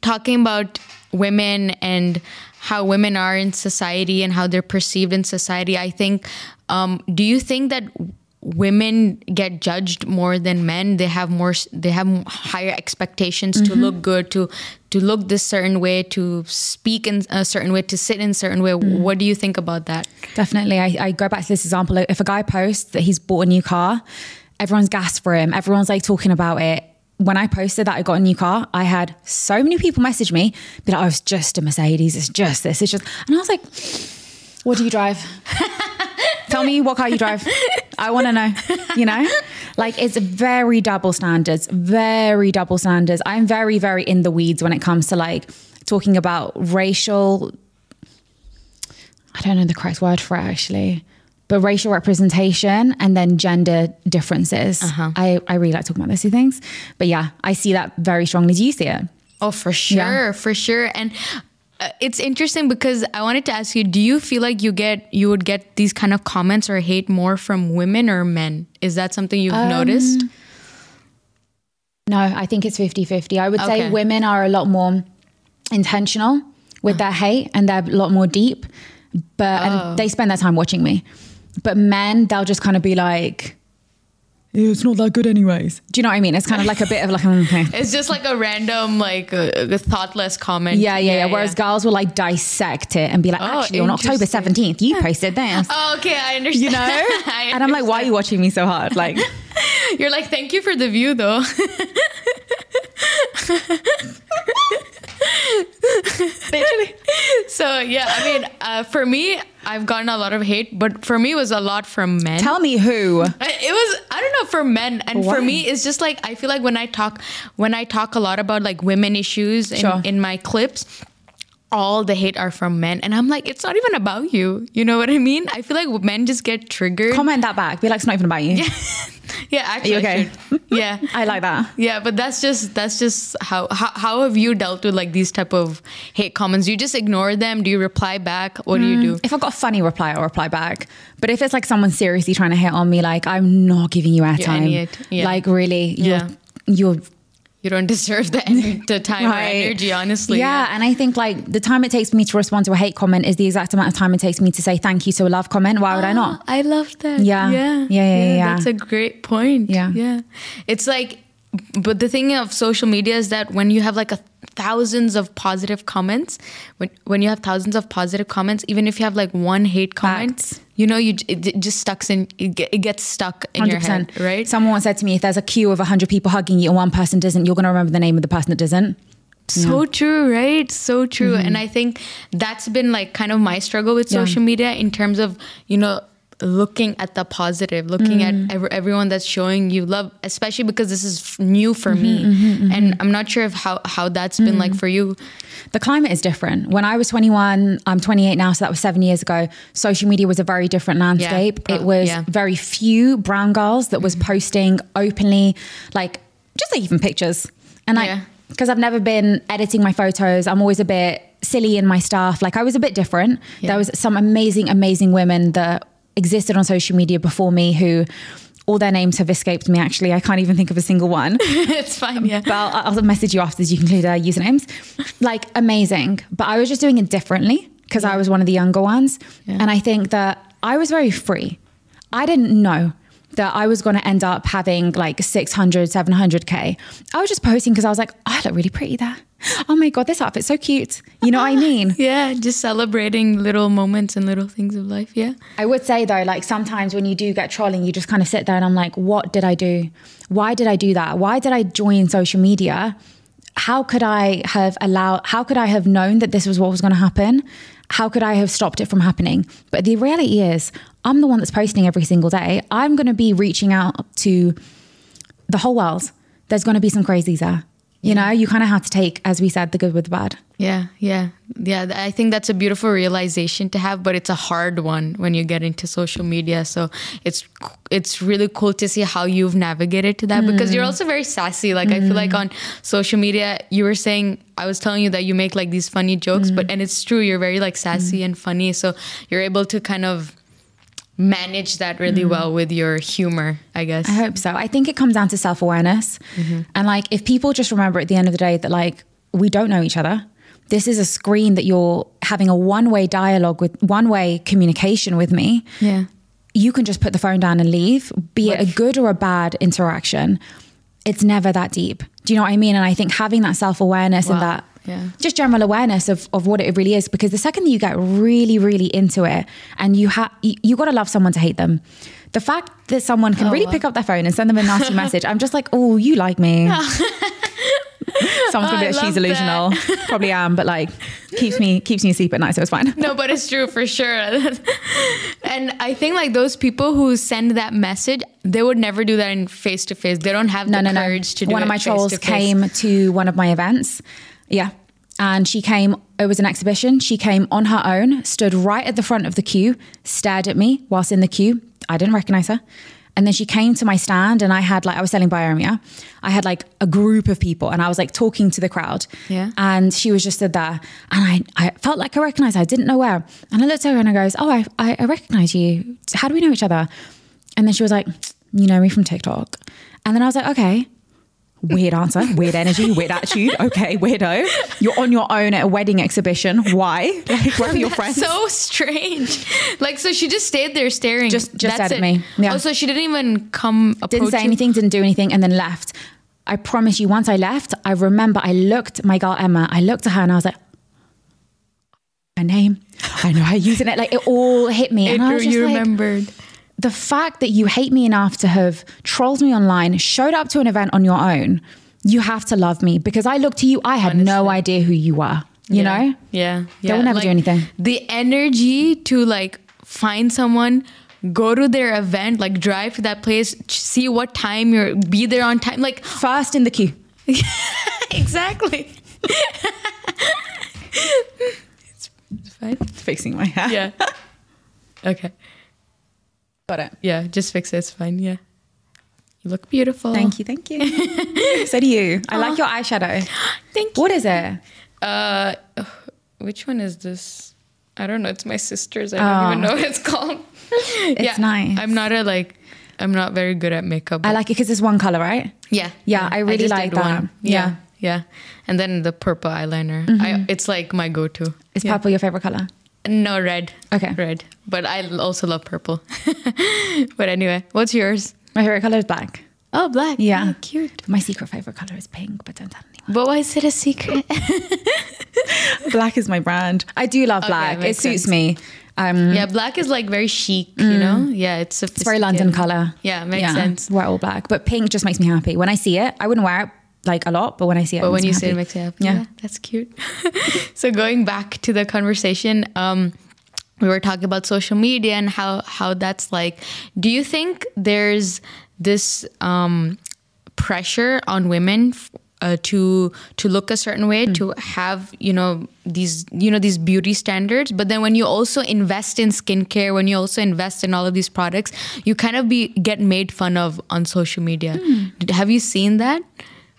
Speaker 1: talking about women and how women are in society and how they're perceived in society. I think. Um, do you think that women get judged more than men? They have more. They have higher expectations to look good, to to look this certain way, to speak in a certain way, to sit in a certain way. What do you think about that?
Speaker 2: Definitely. I, I go back to this example. If a guy posts that he's bought a new car, everyone's gassed for him. Everyone's like talking about it. When I posted that I got a new car, I had so many people message me, be like, oh, it's just a Mercedes. It's just this. It's just, and I was like, what do you drive? Tell me what car you drive. I want to know, you know? Like it's very double standards, very double standards. I'm very, very in the weeds when it comes to like talking about racial, I don't know the correct word for it actually, but racial representation and then gender differences. I, I really like talking about those two things. But yeah, I see that very strongly. Do you see it?
Speaker 1: Oh, for sure,
Speaker 2: Yeah.
Speaker 1: for sure. And uh, it's interesting because I wanted to ask you: Do you feel like you get you would get these kind of comments or hate more from women or men? Is that something you've
Speaker 2: Um,
Speaker 1: noticed?
Speaker 2: No, I think it's 50 50. I would say women are a lot more intentional with their hate and they're a lot more deep, but
Speaker 1: Oh.
Speaker 2: and they spend their time watching me. But men, they'll just kind of be like, it's not that good anyways. Do you know what I mean? It's kind of like a bit of like, okay.
Speaker 1: It's just like a random, like a, a thoughtless comment.
Speaker 2: Yeah, yeah, yeah. Whereas girls will like dissect it and be like,
Speaker 1: Oh,
Speaker 2: actually, on October 17th, you posted this.
Speaker 1: Oh, okay, I understand.
Speaker 2: You know?
Speaker 1: I
Speaker 2: and I'm like, why are you watching me so hard? Like,
Speaker 1: You're like, thank you for the view, though. So yeah, I mean, uh, for me, I've gotten a lot of hate, but for me, it was a lot from men.
Speaker 2: Tell me who.
Speaker 1: It was I don't know for men and
Speaker 2: Why?
Speaker 1: for me it's just like I feel like when I talk when I talk a lot about like women issues in,
Speaker 2: Sure.
Speaker 1: in my clips all the hate are from men and I'm like it's not even about you you know what I mean I feel like men just get triggered
Speaker 2: Comment that back. Be like, it's not even about you.
Speaker 1: yeah yeah,
Speaker 2: actually
Speaker 1: I
Speaker 2: okay?
Speaker 1: should. yeah
Speaker 2: I like that.
Speaker 1: yeah but that's just that's just how, how how have you dealt with like these type of hate comments Do you just ignore them do you reply back what do you mm, do
Speaker 2: If I've got a funny reply, I'll reply back. But if it's like someone seriously trying to hit on me, like I'm not giving you airtime.
Speaker 1: Yeah.
Speaker 2: Like really,
Speaker 1: Yeah.
Speaker 2: you're you're
Speaker 1: you don't deserve the, ener- the time or energy honestly
Speaker 2: Yeah, and I think like the time it takes for me to respond to a hate comment is the exact amount of time it takes me to say thank you to a love comment. Why would I not?
Speaker 1: Ah, I love that.
Speaker 2: Yeah.
Speaker 1: Yeah.
Speaker 2: Yeah, yeah, yeah.
Speaker 1: That's a great point.
Speaker 2: Yeah.
Speaker 1: Yeah. It's like, but the thing of social media is that when you have like a thousands of positive comments, when, when you have thousands of positive comments, even if you have like one hate comment,
Speaker 2: Facts.
Speaker 1: you know, you it, it just stucks in, it, get, it gets stuck in your head, right?
Speaker 2: Someone once said to me, if there's a queue of 100 people hugging you and one person doesn't, you're going to remember the name of the person that doesn't.
Speaker 1: So true, right? So true. And I think that's been like kind of my struggle with
Speaker 2: Mm-hmm. Yeah.
Speaker 1: social media in terms of, you know, looking at the positive, looking
Speaker 2: Mm.
Speaker 1: at ev- everyone that's showing you love, especially because this is f- new for
Speaker 2: Mm-hmm,
Speaker 1: me. And I'm not sure if how, how that's been like
Speaker 2: Mm.
Speaker 1: for you.
Speaker 2: The climate is different. When I was 21, I'm 28 now, so that was seven years ago. Social media was a very different landscape.
Speaker 1: pro-
Speaker 2: it was
Speaker 1: yeah.
Speaker 2: very few brown girls that was posting openly, like just like even pictures. And like,
Speaker 1: Yeah.
Speaker 2: because I've never been editing my photos, I'm always a bit silly in my stuff. Like I was a bit different.
Speaker 1: Yeah.
Speaker 2: There was some amazing, amazing women that existed on social media before me who all their names have escaped me actually. I can't even think of a single one.
Speaker 1: it's fine, yeah.
Speaker 2: But I'll, I'll message you after you can include their usernames. Like amazing. But I was just doing it differently because I was one of the younger ones.
Speaker 1: Yeah.
Speaker 2: And I think that I was very free. I didn't know that I was going to end up having like 600, 700K. I was just posting because I was like, oh, I look really pretty there. Oh my God, this outfit's so cute. You know what I mean?
Speaker 1: Yeah, just celebrating little moments and little things of life. Yeah.
Speaker 2: I would say though, like sometimes when you do get trolling, you just kind of sit there and I'm like, what did I do? Why did I do that? Why did I join social media? How could I have allowed, how could I have known that this was what was going to happen? How could I have stopped it from happening? But the reality is, I'm the one that's posting every single day. I'm going to be reaching out to the whole world. There's going to be some crazies there. You know, you kind of have to take, as we said, the good with the bad.
Speaker 1: Yeah, yeah, yeah. I think that's a beautiful realization to have, but it's a hard one when you get into social media. So it's it's really cool to see how you've navigated to that because you're mm. also very sassy. Like I feel like on social media, you were saying I was telling you that you make like these funny jokes, mm. but and it's true. You're very like sassy mm. and funny, so you're able to kind of manage that really mm. well with your humor. I guess.
Speaker 2: I hope so. I think it comes down to self awareness. Mm-hmm. And like, if people just remember at the end of the day that, like, we don't know each other, this is a screen that you're having a one way dialogue with, one way communication with me.
Speaker 1: Yeah.
Speaker 2: You can just put the phone down and leave, be it a good or a bad interaction. It's never that deep. Do you know what I mean? And I think having that self awareness and that
Speaker 1: Yeah.
Speaker 2: just general awareness of, of what it really is, because the second that you get really, really into it and you have, you, you got to love someone to hate them. The fact that someone can
Speaker 1: Oh,
Speaker 2: really
Speaker 1: wow.
Speaker 2: pick up their phone and send them a nasty message, I'm just like, oh, you like me. Someone's gonna
Speaker 1: Oh,
Speaker 2: be like, she's delusional. Probably am, but like keeps me keeps me asleep at night, so it's fine.
Speaker 1: no, but it's true for sure. and I think like those people who send that message, they would never do that in face to face. They don't have
Speaker 2: No,
Speaker 1: the
Speaker 2: no, no.
Speaker 1: courage to do
Speaker 2: One of my trolls came to one of my events. Yeah. And she came, it was an exhibition. She came on her own, stood right at the front of the queue, stared at me whilst in the queue. I didn't recognize her. And then she came to my stand and I had like, I was selling Biomia. I had like a group of people and I was like talking to the crowd.
Speaker 1: Yeah.
Speaker 2: And she was just stood there and I, I felt like I recognized her. I didn't know where. And I looked at her and I goes, oh, I, I, I recognize you. How do we know each other? And then she was like, you know me from TikTok. And then I was like, okay, Weird answer, weird energy, weird attitude. Okay, weirdo. You're on your own at a wedding exhibition. Why? Like, where are your friends?
Speaker 1: so strange. Like, so she just stayed there staring.
Speaker 2: Just- just
Speaker 1: That's
Speaker 2: stared at me. Yeah.
Speaker 1: Oh, so she didn't even come.
Speaker 2: didn't say
Speaker 1: you?
Speaker 2: anything, didn't do anything, and then left. I promise you, once I left, I remember I looked, my girl Emma, I looked at her and I was like, her name. I know her using it. Like it all hit me.
Speaker 1: It,
Speaker 2: and I was just
Speaker 1: you
Speaker 2: like,
Speaker 1: remembered.
Speaker 2: The fact that you hate me enough to have trolled me online, showed up to an event on your own, you have to love me because I looked to you. I had no idea who you were. You
Speaker 1: yeah.
Speaker 2: know?
Speaker 1: Yeah.
Speaker 2: They
Speaker 1: yeah.
Speaker 2: will never do anything.
Speaker 1: The energy to like find someone, go to their event, like drive to that place, see what time you're, be there on time. Like,
Speaker 2: First in the queue.
Speaker 1: exactly. it's, it's fine.
Speaker 2: Fixing my hair.
Speaker 1: Yeah. Okay.
Speaker 2: It.
Speaker 1: Uh, yeah. Just fix it. It's fine. Yeah. You look beautiful.
Speaker 2: Thank you. Thank you. so do you. I like your eyeshadow.
Speaker 1: Thank you.
Speaker 2: What is it?
Speaker 1: Uh, which one is this? I don't know. It's my sister's. I don't
Speaker 2: Oh.
Speaker 1: even know what it's called.
Speaker 2: It's nice.
Speaker 1: I'm not a like. I'm not very good at makeup.
Speaker 2: I like it because it's one color, right?
Speaker 1: yeah,
Speaker 2: Yeah, I really
Speaker 1: just
Speaker 2: like that.
Speaker 1: Yeah,
Speaker 2: Yeah.
Speaker 1: yeah. And then the purple eyeliner. I, mm-hmm. it's like my go-to.
Speaker 2: Is
Speaker 1: yeah.
Speaker 2: purple your favorite color?
Speaker 1: No red.
Speaker 2: Okay.
Speaker 1: red. But I also love purple. but anyway, what's yours?
Speaker 2: My favorite color is black.
Speaker 1: Oh, black.
Speaker 2: Yeah.
Speaker 1: Oh, cute.
Speaker 2: My secret favorite color is pink, but don't tell anyone.
Speaker 1: But why is it a secret?
Speaker 2: Black is my brand. I do love
Speaker 1: Okay,
Speaker 2: black. it
Speaker 1: makes
Speaker 2: suits
Speaker 1: sense.
Speaker 2: me. Um,
Speaker 1: yeah, black is like very chic. You know. Yeah, it's
Speaker 2: it's very London color.
Speaker 1: Yeah, makes sense.
Speaker 2: Wear all black, but pink just makes me happy. When I see it, I wouldn't wear it like a lot, but when I see it,
Speaker 1: But
Speaker 2: it
Speaker 1: when you
Speaker 2: me
Speaker 1: say it makes you happy.
Speaker 2: Yeah.
Speaker 1: Yeah, that's cute. so going back to the conversation, um, we were talking about social media and how how that's like. Do you think there's this um, pressure on women? f- Uh, to to look a certain way
Speaker 2: Hmm.
Speaker 1: to have you know these you know these beauty standards but then when you also invest in skincare when you also invest in all of these products you kind of be get made fun of on social media
Speaker 2: Hmm.
Speaker 1: Did- have you seen that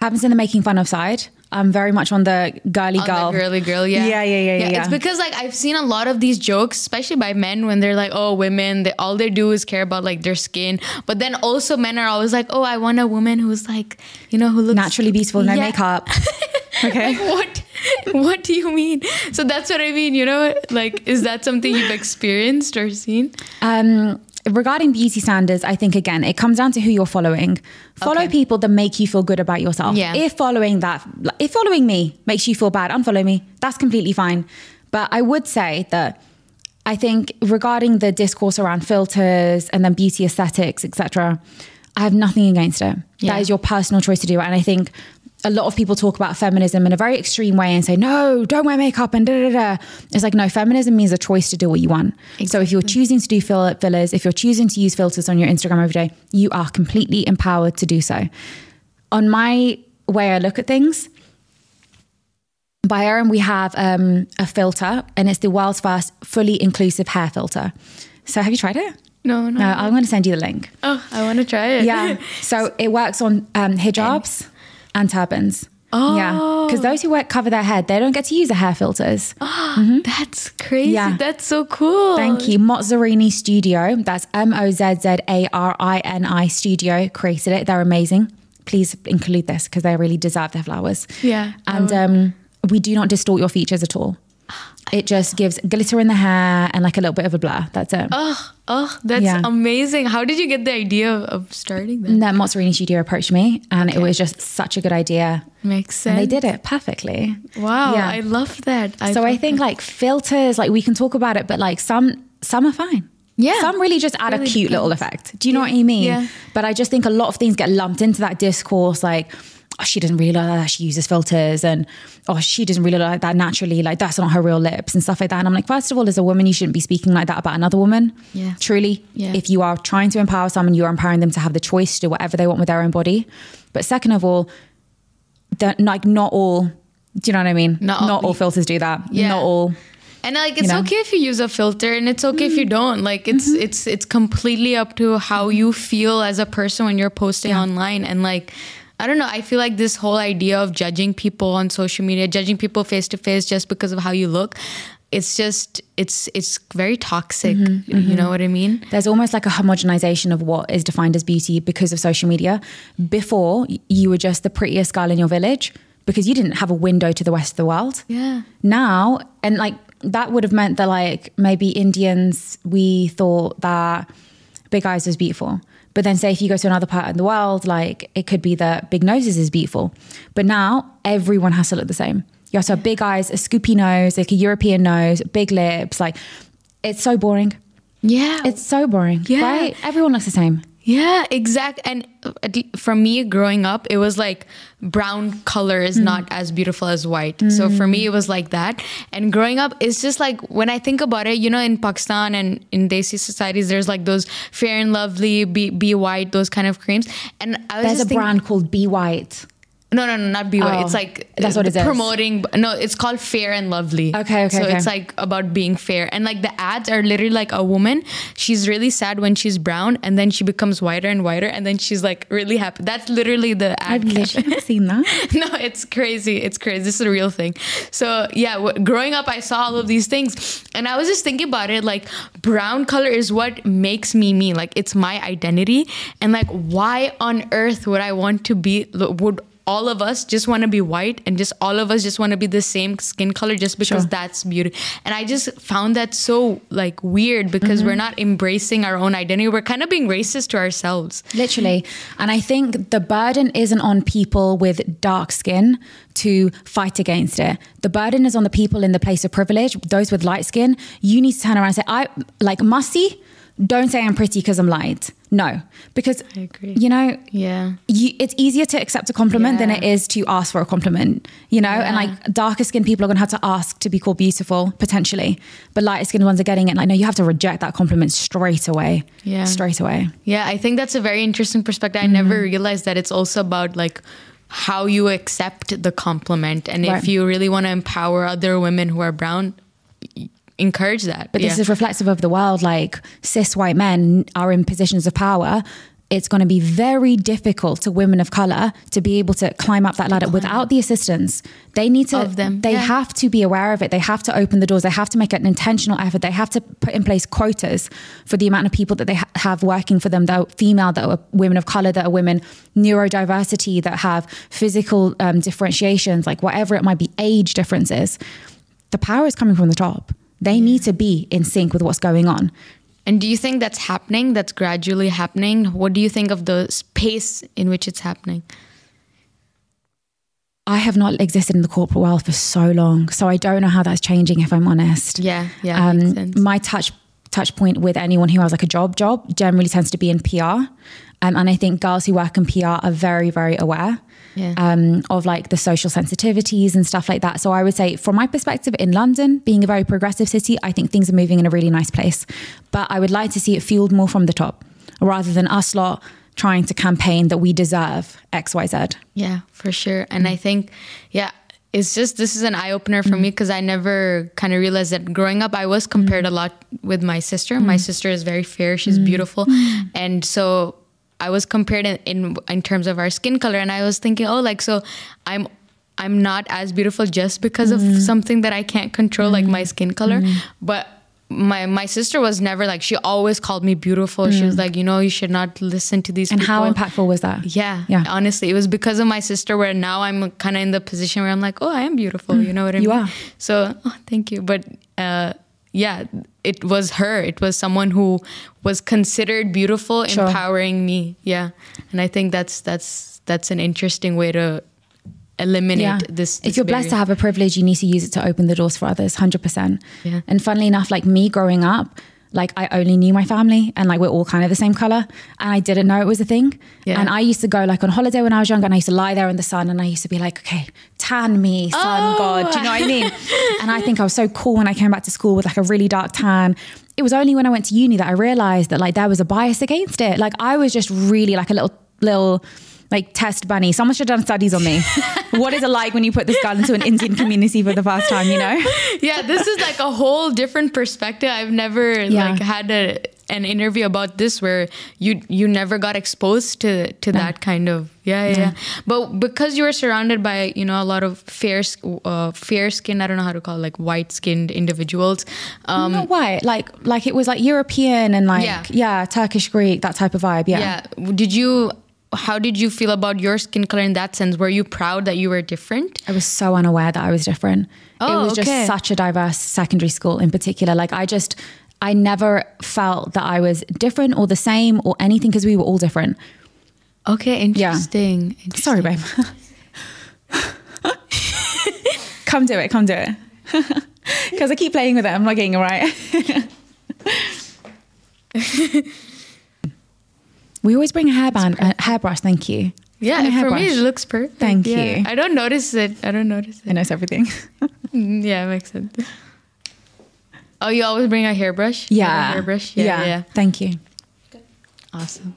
Speaker 2: happens in the making fun of side. I'm very much on the girly
Speaker 1: on
Speaker 2: girl.
Speaker 1: the girly girl, yeah.
Speaker 2: Yeah, yeah, yeah, yeah,
Speaker 1: It's because like I've seen a lot of these jokes, especially by men, when they're like, "Oh, women, they all they do is care about like their skin." But then also men are always like, "Oh, I want a woman who's like, you know, who looks
Speaker 2: Naturally beautiful, no
Speaker 1: Yeah.
Speaker 2: makeup. Okay.
Speaker 1: Like what? What do you mean? So that's what I mean. You know, like is that something you've experienced or seen?
Speaker 2: Um, regarding beauty standards, I think again, it comes down to who you're following. Follow
Speaker 1: Okay.
Speaker 2: people that make you feel good about yourself.
Speaker 1: Yeah.
Speaker 2: If following that, if following me makes you feel bad, unfollow me. That's completely fine. But I would say that I think regarding the discourse around filters and then beauty aesthetics, etc., I have nothing against it.
Speaker 1: Yeah.
Speaker 2: That is your personal choice to do. And I think a lot of people talk about feminism in a very extreme way and say, no, don't wear makeup and da da da. It's like, no, feminism means a choice to do what you want. So if you're choosing to do fill- fillers, if you're choosing to use filters on your Instagram every day, you are completely empowered to do so. On my way I look at things, by Erin, we have um, a filter, and it's the world's first fully inclusive hair filter. So, have you tried it?
Speaker 1: No, no.
Speaker 2: No, I'm going to send you the link.
Speaker 1: Oh, I want to try it.
Speaker 2: Yeah. So it works on um, hijabs and turbans.
Speaker 1: Oh.
Speaker 2: Yeah. Because those who wear, cover their head, they don't get to use the hair filters.
Speaker 1: That's crazy.
Speaker 2: Yeah.
Speaker 1: That's so cool.
Speaker 2: Thank you. Mozzarini Studio. That's M O Z Z A R I N I Studio created it. They're amazing. Please include this because they really deserve their flowers.
Speaker 1: Yeah,
Speaker 2: And um, we do not distort your features at all. It just gives glitter in the hair and like a little bit of a blur. That's it.
Speaker 1: Oh, oh, that's
Speaker 2: Yeah.
Speaker 1: amazing. How did you get the idea of, starting that?
Speaker 2: Then Mozzarini Studio approached me and it was just such a good idea.
Speaker 1: Makes sense.
Speaker 2: And they did it perfectly.
Speaker 1: Wow,
Speaker 2: Yeah.
Speaker 1: I love that.
Speaker 2: so I think
Speaker 1: that.
Speaker 2: like filters, like we can talk about it, but like some some are fine.
Speaker 1: Yeah.
Speaker 2: Some really just add a
Speaker 1: Really
Speaker 2: cute little effect. Do you know what I mean?
Speaker 1: Yeah.
Speaker 2: But I just think a lot of things get lumped into that discourse like, oh, she doesn't really like that. She uses filters and oh, she doesn't really like that naturally. Like that's not her real lips and stuff like that. And I'm like, first of all, as a woman, you shouldn't be speaking like that about another woman.
Speaker 1: Yeah.
Speaker 2: Truly.
Speaker 1: Yeah.
Speaker 2: If you are trying to empower someone, you are empowering them to have the choice to do whatever they want with their own body. But second of all, that like not all do you know what I mean?
Speaker 1: Not all-
Speaker 2: all filters do that.
Speaker 1: Yeah.
Speaker 2: Not all.
Speaker 1: And like it's
Speaker 2: know? Mm-hmm.
Speaker 1: okay if you use a filter and it's okay if you don't. Like it's it's it's completely up to how you feel as a person when you're posting online and like I don't know, I feel like this whole idea of judging people on social media, judging people face to face just because of how you look it's just it's it's very toxic. Mm-hmm, you mm-hmm. know what I mean?
Speaker 2: There's almost like a homogenization of what is defined as beauty because of social media. Before, you were just the prettiest girl in your village because you didn't have a window to the rest of the world.
Speaker 1: Yeah.
Speaker 2: Now, and like that would have meant that like maybe Indians, we thought that big eyes was beautiful. But then say if you go to another part of the world, like it could be that big noses is beautiful. But now everyone has to look the same. You have to have big eyes, a scoopy nose, like a European nose, big lips. Like it's so boring.
Speaker 1: Yeah.
Speaker 2: It's so boring.
Speaker 1: Yeah.
Speaker 2: Right? Everyone looks the same.
Speaker 1: Yeah, exact. And for me, growing up, it was like brown color is hmm. not as beautiful as white. So for me, hmm. it was like that. And growing up, it's just like when I think about it, you know, in Pakistan and in Desi societies, there's like those fair and lovely, be, be white, those kind of creams. And I was
Speaker 2: There's a brand called Be White.
Speaker 1: No, no, no, not be white.
Speaker 2: Oh,
Speaker 1: It's like
Speaker 2: that's what it is.
Speaker 1: promoting. No, it's called Fair and Lovely.
Speaker 2: Okay, okay,
Speaker 1: So
Speaker 2: okay.
Speaker 1: it's like about being fair, and like the ads are literally like a woman. She's really sad when she's brown, and then she becomes whiter and whiter, and then she's like really happy. That's literally the ad.
Speaker 2: I've literally never seen that.
Speaker 1: no, it's crazy. It's crazy. This is a real thing. So yeah, w- growing up, I saw all of these things, and I was just thinking about it. Like brown color is what makes me me. Like it's my identity, and like why on earth would I want to be? Would all of us just want to be white and just all of us just want to be the same skin color just because
Speaker 2: Sure.
Speaker 1: that's beauty and i just found that so like weird because we're mm-hmm. not embracing our own identity we're kind of being racist to ourselves
Speaker 2: Literally. And I think the burden isn't on people with dark skin to fight against it. The burden is on the people in the place of privilege, those with light skin. You need to turn around and say, I like Mussy, don't say I'm pretty because I'm light. No. Because
Speaker 1: I agree.
Speaker 2: you know,
Speaker 1: yeah
Speaker 2: you, it's easier to accept a compliment than it is to ask for a compliment, you know? And like darker skinned people are going to have to ask to be called beautiful potentially, but lighter skinned ones are getting it. Like, no, you have to reject that compliment straight away.
Speaker 1: Yeah.
Speaker 2: Straight away.
Speaker 1: Yeah, I think that's a very interesting perspective. I
Speaker 2: Mm-hmm.
Speaker 1: never realized that it's also about like how you accept the compliment and
Speaker 2: Right.
Speaker 1: if you really want to empower other women who are brown encourage that.
Speaker 2: But this is reflective of the world. Like cis white men are in positions of power. It's going to be very difficult to women of color to be able to climb up that ladder without the assistance. They need to.
Speaker 1: Of them,
Speaker 2: They
Speaker 1: yeah.
Speaker 2: have to be aware of it. They have to open the doors. They have to make an intentional effort. They have to put in place quotas for the amount of people that they ha- have working for them that are female, that are women of color, that are women neurodiversity, that have physical um, differentiations, like whatever it might be, age differences. The power is coming from the top. They need to be in sync with what's going on.
Speaker 1: And do you think that's happening? That's gradually happening? What do you think of the pace in which it's happening?
Speaker 2: I have not existed in the corporate world for so long, so I don't know how that's changing. If I'm honest,
Speaker 1: Yeah, yeah, um, sense.
Speaker 2: my touch touch point with anyone who has like a job job generally tends to be in PR, um, and I think girls who work in PR are very very aware
Speaker 1: Yeah.
Speaker 2: um, of like the social sensitivities and stuff like that. So I would say, from my perspective, in London, being a very progressive city, I think things are moving in a really nice place. But I would like to see it fueled more from the top, rather than us lot trying to campaign that we deserve X Y Z.
Speaker 1: Yeah, for sure. And I mm. think, yeah, it's just this is an eye opener for mm. me because I never kind of realized that growing up I was compared mm. a lot with my sister. My sister is very fair, she's beautiful, and so I was compared in, in in terms of our skin color, and I was thinking, oh, like so I'm. I'm not as beautiful just because of mm. something that I can't control, like my mm. skin color. Mm. But my my sister was never like she always called me beautiful. She was like, you know, you should not listen to these
Speaker 2: And
Speaker 1: people.
Speaker 2: how impactful was that?
Speaker 1: Yeah,
Speaker 2: Yeah.
Speaker 1: Honestly, it was because of my sister where now I'm kind of in the position where I'm like, oh, I am beautiful. You know what I
Speaker 2: You
Speaker 1: mean?
Speaker 2: are.
Speaker 1: So, oh, thank you. But uh, yeah, it was her. It was someone who was considered beautiful,
Speaker 2: Sure.
Speaker 1: empowering me. Yeah, and I think that's that's that's an interesting way to eliminate this.
Speaker 2: If you're blessed to have a privilege, you need to use it to open the doors for others, 100%.
Speaker 1: Yeah.
Speaker 2: And funnily enough, like me growing up, like I only knew my family and like we're all kind of the same color and I didn't know it was a thing.
Speaker 1: Yeah.
Speaker 2: And I used to go like on holiday when I was younger and I used to lie there in the sun and I used to be like, okay, tan me, sun
Speaker 1: Oh.
Speaker 2: god. Do you know what I mean? and I think I was so cool when I came back to school with like a really dark tan. It was only when I went to uni that I realized that like there was a bias against it. Like I was just really like a little, little, like test bunny. Someone should have done studies on me. what is it like when you put this girl into an Indian community for the first time, you know?
Speaker 1: yeah, this is like a whole different perspective. I've never
Speaker 2: Yeah.
Speaker 1: like had a an interview about this where you you never got exposed to to that kind of yeah yeah, yeah. but because you were surrounded by you know a lot of fair uh, fair skinned I don't know how to call it like white skinned individuals um
Speaker 2: Not white, like like it was like European and like
Speaker 1: Yeah.
Speaker 2: yeah, Turkish Greek, that type of vibe. Yeah.
Speaker 1: yeah did you how did you feel about your skin color in that sense were you proud that you were different
Speaker 2: I was so unaware that I was different.
Speaker 1: Oh, it
Speaker 2: was
Speaker 1: okay.
Speaker 2: just such a diverse secondary school in particular. Like I just I never felt that I was different or the same or anything because we were all different.
Speaker 1: okay interesting,
Speaker 2: Sorry, babe. come do it, come do it. Because I keep playing with it. I'm not getting it right. we always bring a hairband, a hairbrush. Thank you.
Speaker 1: yeah
Speaker 2: And a
Speaker 1: for me
Speaker 2: hairbrush.
Speaker 1: it looks perfect
Speaker 2: Thank
Speaker 1: Yeah.
Speaker 2: you.
Speaker 1: I don't notice it I don't notice
Speaker 2: It
Speaker 1: I
Speaker 2: notice everything.
Speaker 1: Mm, yeah it makes sense oh you always bring a hairbrush You have a
Speaker 2: yeah.
Speaker 1: hairbrush yeah, yeah yeah
Speaker 2: Thank you. Good.
Speaker 1: Awesome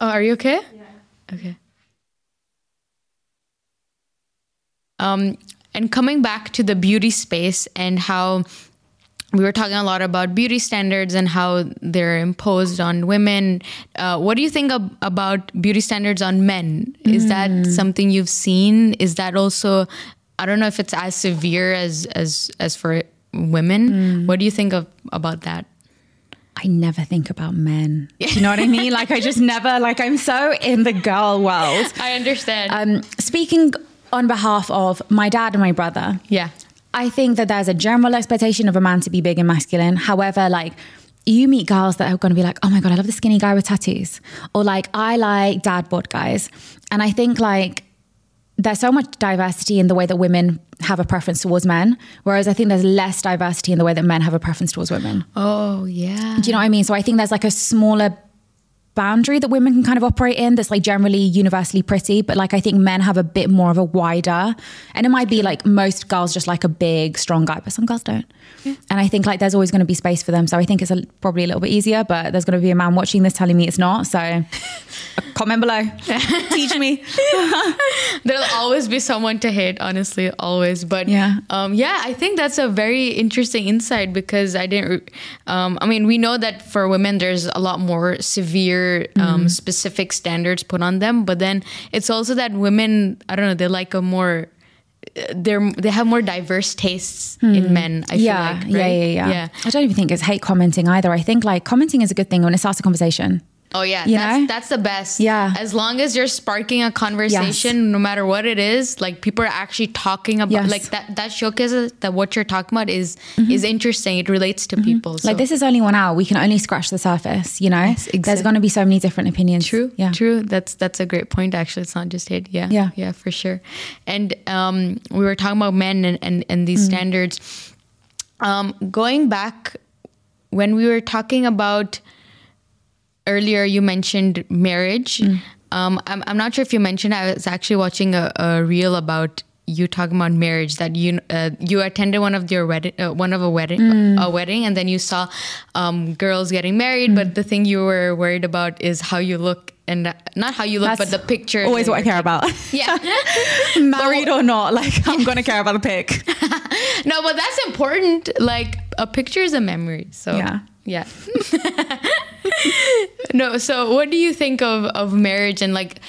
Speaker 1: oh are you okay yeah okay um and coming back to the beauty space and how we were talking a lot about beauty standards and how they're imposed on women. Uh, what do you think ab- about beauty standards on men? Is that something you've seen? Is that also? I don't know if it's as severe as as as for women. What do you think of about that?
Speaker 2: I never think about men. Do you know what I mean? Like I just never like I'm so in the girl world.
Speaker 1: I understand.
Speaker 2: Um, speaking on behalf of my dad and my brother,
Speaker 1: yeah.
Speaker 2: I think that there's a general expectation of a man to be big and masculine. However, like you meet girls that are going to be like, oh my God, I love the skinny guy with tattoos. Or like, I like dad bod guys. And I think like there's so much diversity in the way that women have a preference towards men. Whereas I think there's less diversity in the way that men have a preference towards women.
Speaker 1: Oh yeah.
Speaker 2: Do you know what I mean? So I think there's like a smaller boundary that women can kind of operate in that's like generally universally pretty but like i think men have a bit more of a wider and it might be like most girls just like a big strong guy but some girls don't and i think like there's always going to be space for them so i think it's a, probably a little bit easier but there's going to be a man watching this telling me it's not so comment below teach me
Speaker 1: There'll always be someone to hate, honestly, always. But
Speaker 2: Yeah.
Speaker 1: um, yeah, I think that's a very interesting insight because I didn't. Um, I mean, we know that for women, there's a lot more severe, um, specific standards put on them. But then it's also that women, I don't know, they like a more. They're they have more diverse tastes in men. I
Speaker 2: yeah,
Speaker 1: feel like,
Speaker 2: yeah,
Speaker 1: right?
Speaker 2: yeah, yeah, I don't even think it's hate commenting either. I think like commenting is a good thing when it starts a conversation.
Speaker 1: Oh yeah,
Speaker 2: You
Speaker 1: that's
Speaker 2: know?
Speaker 1: that's the best.
Speaker 2: Yeah.
Speaker 1: As long as you're sparking a conversation, no matter what it is, like people are actually talking about
Speaker 2: Yes. Mm-hmm.
Speaker 1: like that that showcases that what you're talking about is is interesting. It relates to people. So.
Speaker 2: Like this is only one hour. We can only scratch the surface. You know,
Speaker 1: exactly.
Speaker 2: there's going to be so many different opinions.
Speaker 1: True.
Speaker 2: Yeah.
Speaker 1: True. That's that's a great point. Actually, it's not just hate. Yeah.
Speaker 2: Yeah.
Speaker 1: Yeah. For sure. And um, we were talking about men and and, and these
Speaker 2: Mm.
Speaker 1: standards. Um, going back when we were talking about earlier, you mentioned marriage.
Speaker 2: Mm.
Speaker 1: Um, I'm I'm not sure if you mentioned. I was actually watching a, a reel about you talking about marriage that you uh, you attended one of your wedding uh, one of a wedding
Speaker 2: Mm.
Speaker 1: a wedding and then you saw um, girls getting married but the thing you were worried about is how you look and uh, not how you look
Speaker 2: That's
Speaker 1: but the picture
Speaker 2: Always what I care about.
Speaker 1: yeah
Speaker 2: Married or not, like I'm going to care about the pic.
Speaker 1: no but that's important like a picture is a memory so
Speaker 2: Yeah.
Speaker 1: Yeah. No so what do you think of of marriage and like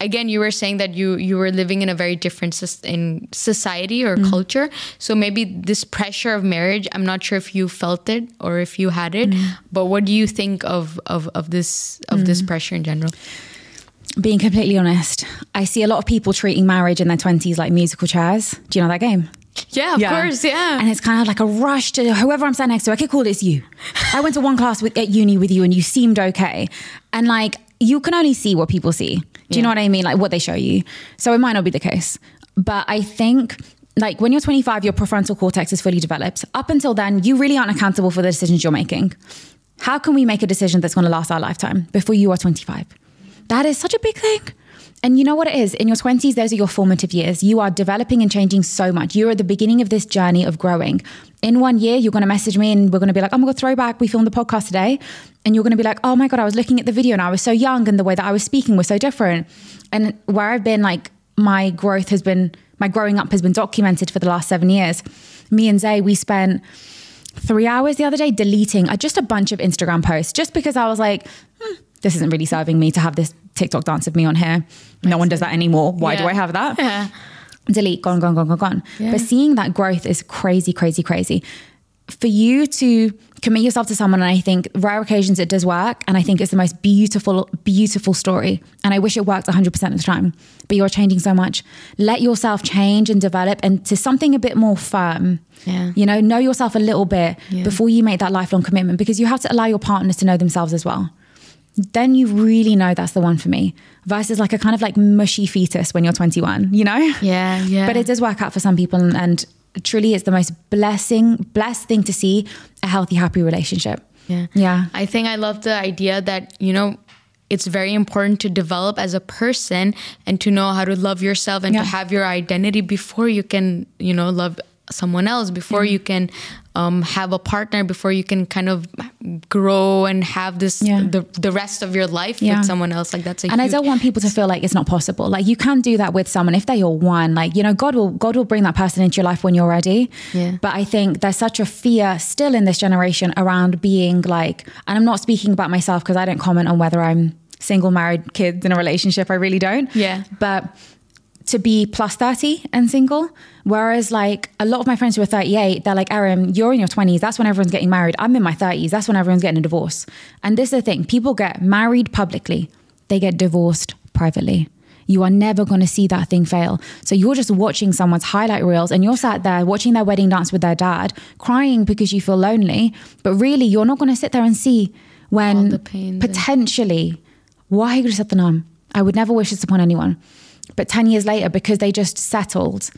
Speaker 1: again you were saying that you you were living in a very different in society or mm-hmm. culture. So maybe this pressure of marriage i'm not sure if you felt it or if you had it mm-hmm. but what do you think of of of this of this mm-hmm. pressure in general?
Speaker 2: Being completely honest, I see a lot of people treating marriage in their 20s like musical chairs. Do you know that game?
Speaker 1: Yeah of course yeah
Speaker 2: And it's kind of like a rush to whoever I'm sat next to. Okay, cool, it's you. I went to one class with, at uni with you and you seemed okay. And like, you can only see what people see. Do you know what I mean? Like what they show you. So it might not be the case. But I think like when you're 25, your prefrontal cortex is fully developed. Up until then, you really aren't accountable for the decisions you're making. How can we make a decision that's going to last our lifetime before you are 25? That is such a big thing. And you know what it is? In your 20s, those are your formative years. You are developing and changing so much. You're at the beginning of this journey of growing. In one year, you're going to message me and we're going to be like, oh my God, throwback. We filmed the podcast today. And you're going to be like, oh my God, I was looking at the video and I was so young and the way that I was speaking was so different. And where I've been, like, my growth has been, my growing up has been documented for the last seven years. Me and Zay, we spent three hours the other day deleting uh, just a bunch of Instagram posts just because I was like, hmm, this isn't really serving me to have this TikTok dance of me on here. No one does that anymore. Why do I have that?
Speaker 1: Yeah.
Speaker 2: delete, gone, gone, gone, gone, gone.
Speaker 1: Yeah.
Speaker 2: But seeing that growth is crazy, crazy, crazy. For you to commit yourself to someone, and I think rare occasions it does work, and I think it's the most beautiful, beautiful story. And I wish it worked 100% of the time, but you're changing so much. Let yourself change and develop into something a bit more firm.
Speaker 1: Yeah.
Speaker 2: You know, know yourself a little bit
Speaker 1: Yeah.
Speaker 2: before you make that lifelong commitment because you have to allow your partners to know themselves as well then you really know that's the one for me versus like a kind of like mushy fetus when you're 21 you know
Speaker 1: Yeah, yeah.
Speaker 2: but it does work out for some people and, and truly it's the most blessing blessed thing to see a healthy happy relationship
Speaker 1: Yeah.
Speaker 2: yeah
Speaker 1: I think I love the idea that, you know, it's very important to develop as a person and to know how to love yourself and
Speaker 2: Yeah.
Speaker 1: to have your identity before you can, you know, love someone else, before you can um, have a partner, before you can kind of grow and have this
Speaker 2: Yeah.
Speaker 1: the, the rest of your life
Speaker 2: Yeah.
Speaker 1: with someone else. Like that's a
Speaker 2: and I don't want people to feel like it's not possible. Like you can do that with someone if they're your one. Like you know, God will God will bring that person into your life when you're ready.
Speaker 1: Yeah.
Speaker 2: But I think there's such a fear still in this generation around being like, and I'm not speaking about myself because I don't comment on whether I'm single, married, kids in a relationship. I really don't.
Speaker 1: Yeah.
Speaker 2: But to be plus 30 and single. Whereas, like, a lot of my friends who are 38, they're like, Erim, you're in your 20s. That's when everyone's getting married. I'm in my 30s. That's when everyone's getting a divorce. And this is the thing people get married publicly, they get divorced privately. You are never going to see that thing fail. So you're just watching someone's highlight reels and you're sat there watching their wedding dance with their dad, crying because you feel lonely. But really, you're not going to sit there and see when
Speaker 1: the pain
Speaker 2: potentially, why the norm? I would never wish this upon anyone. But 10 years later, because they just settled,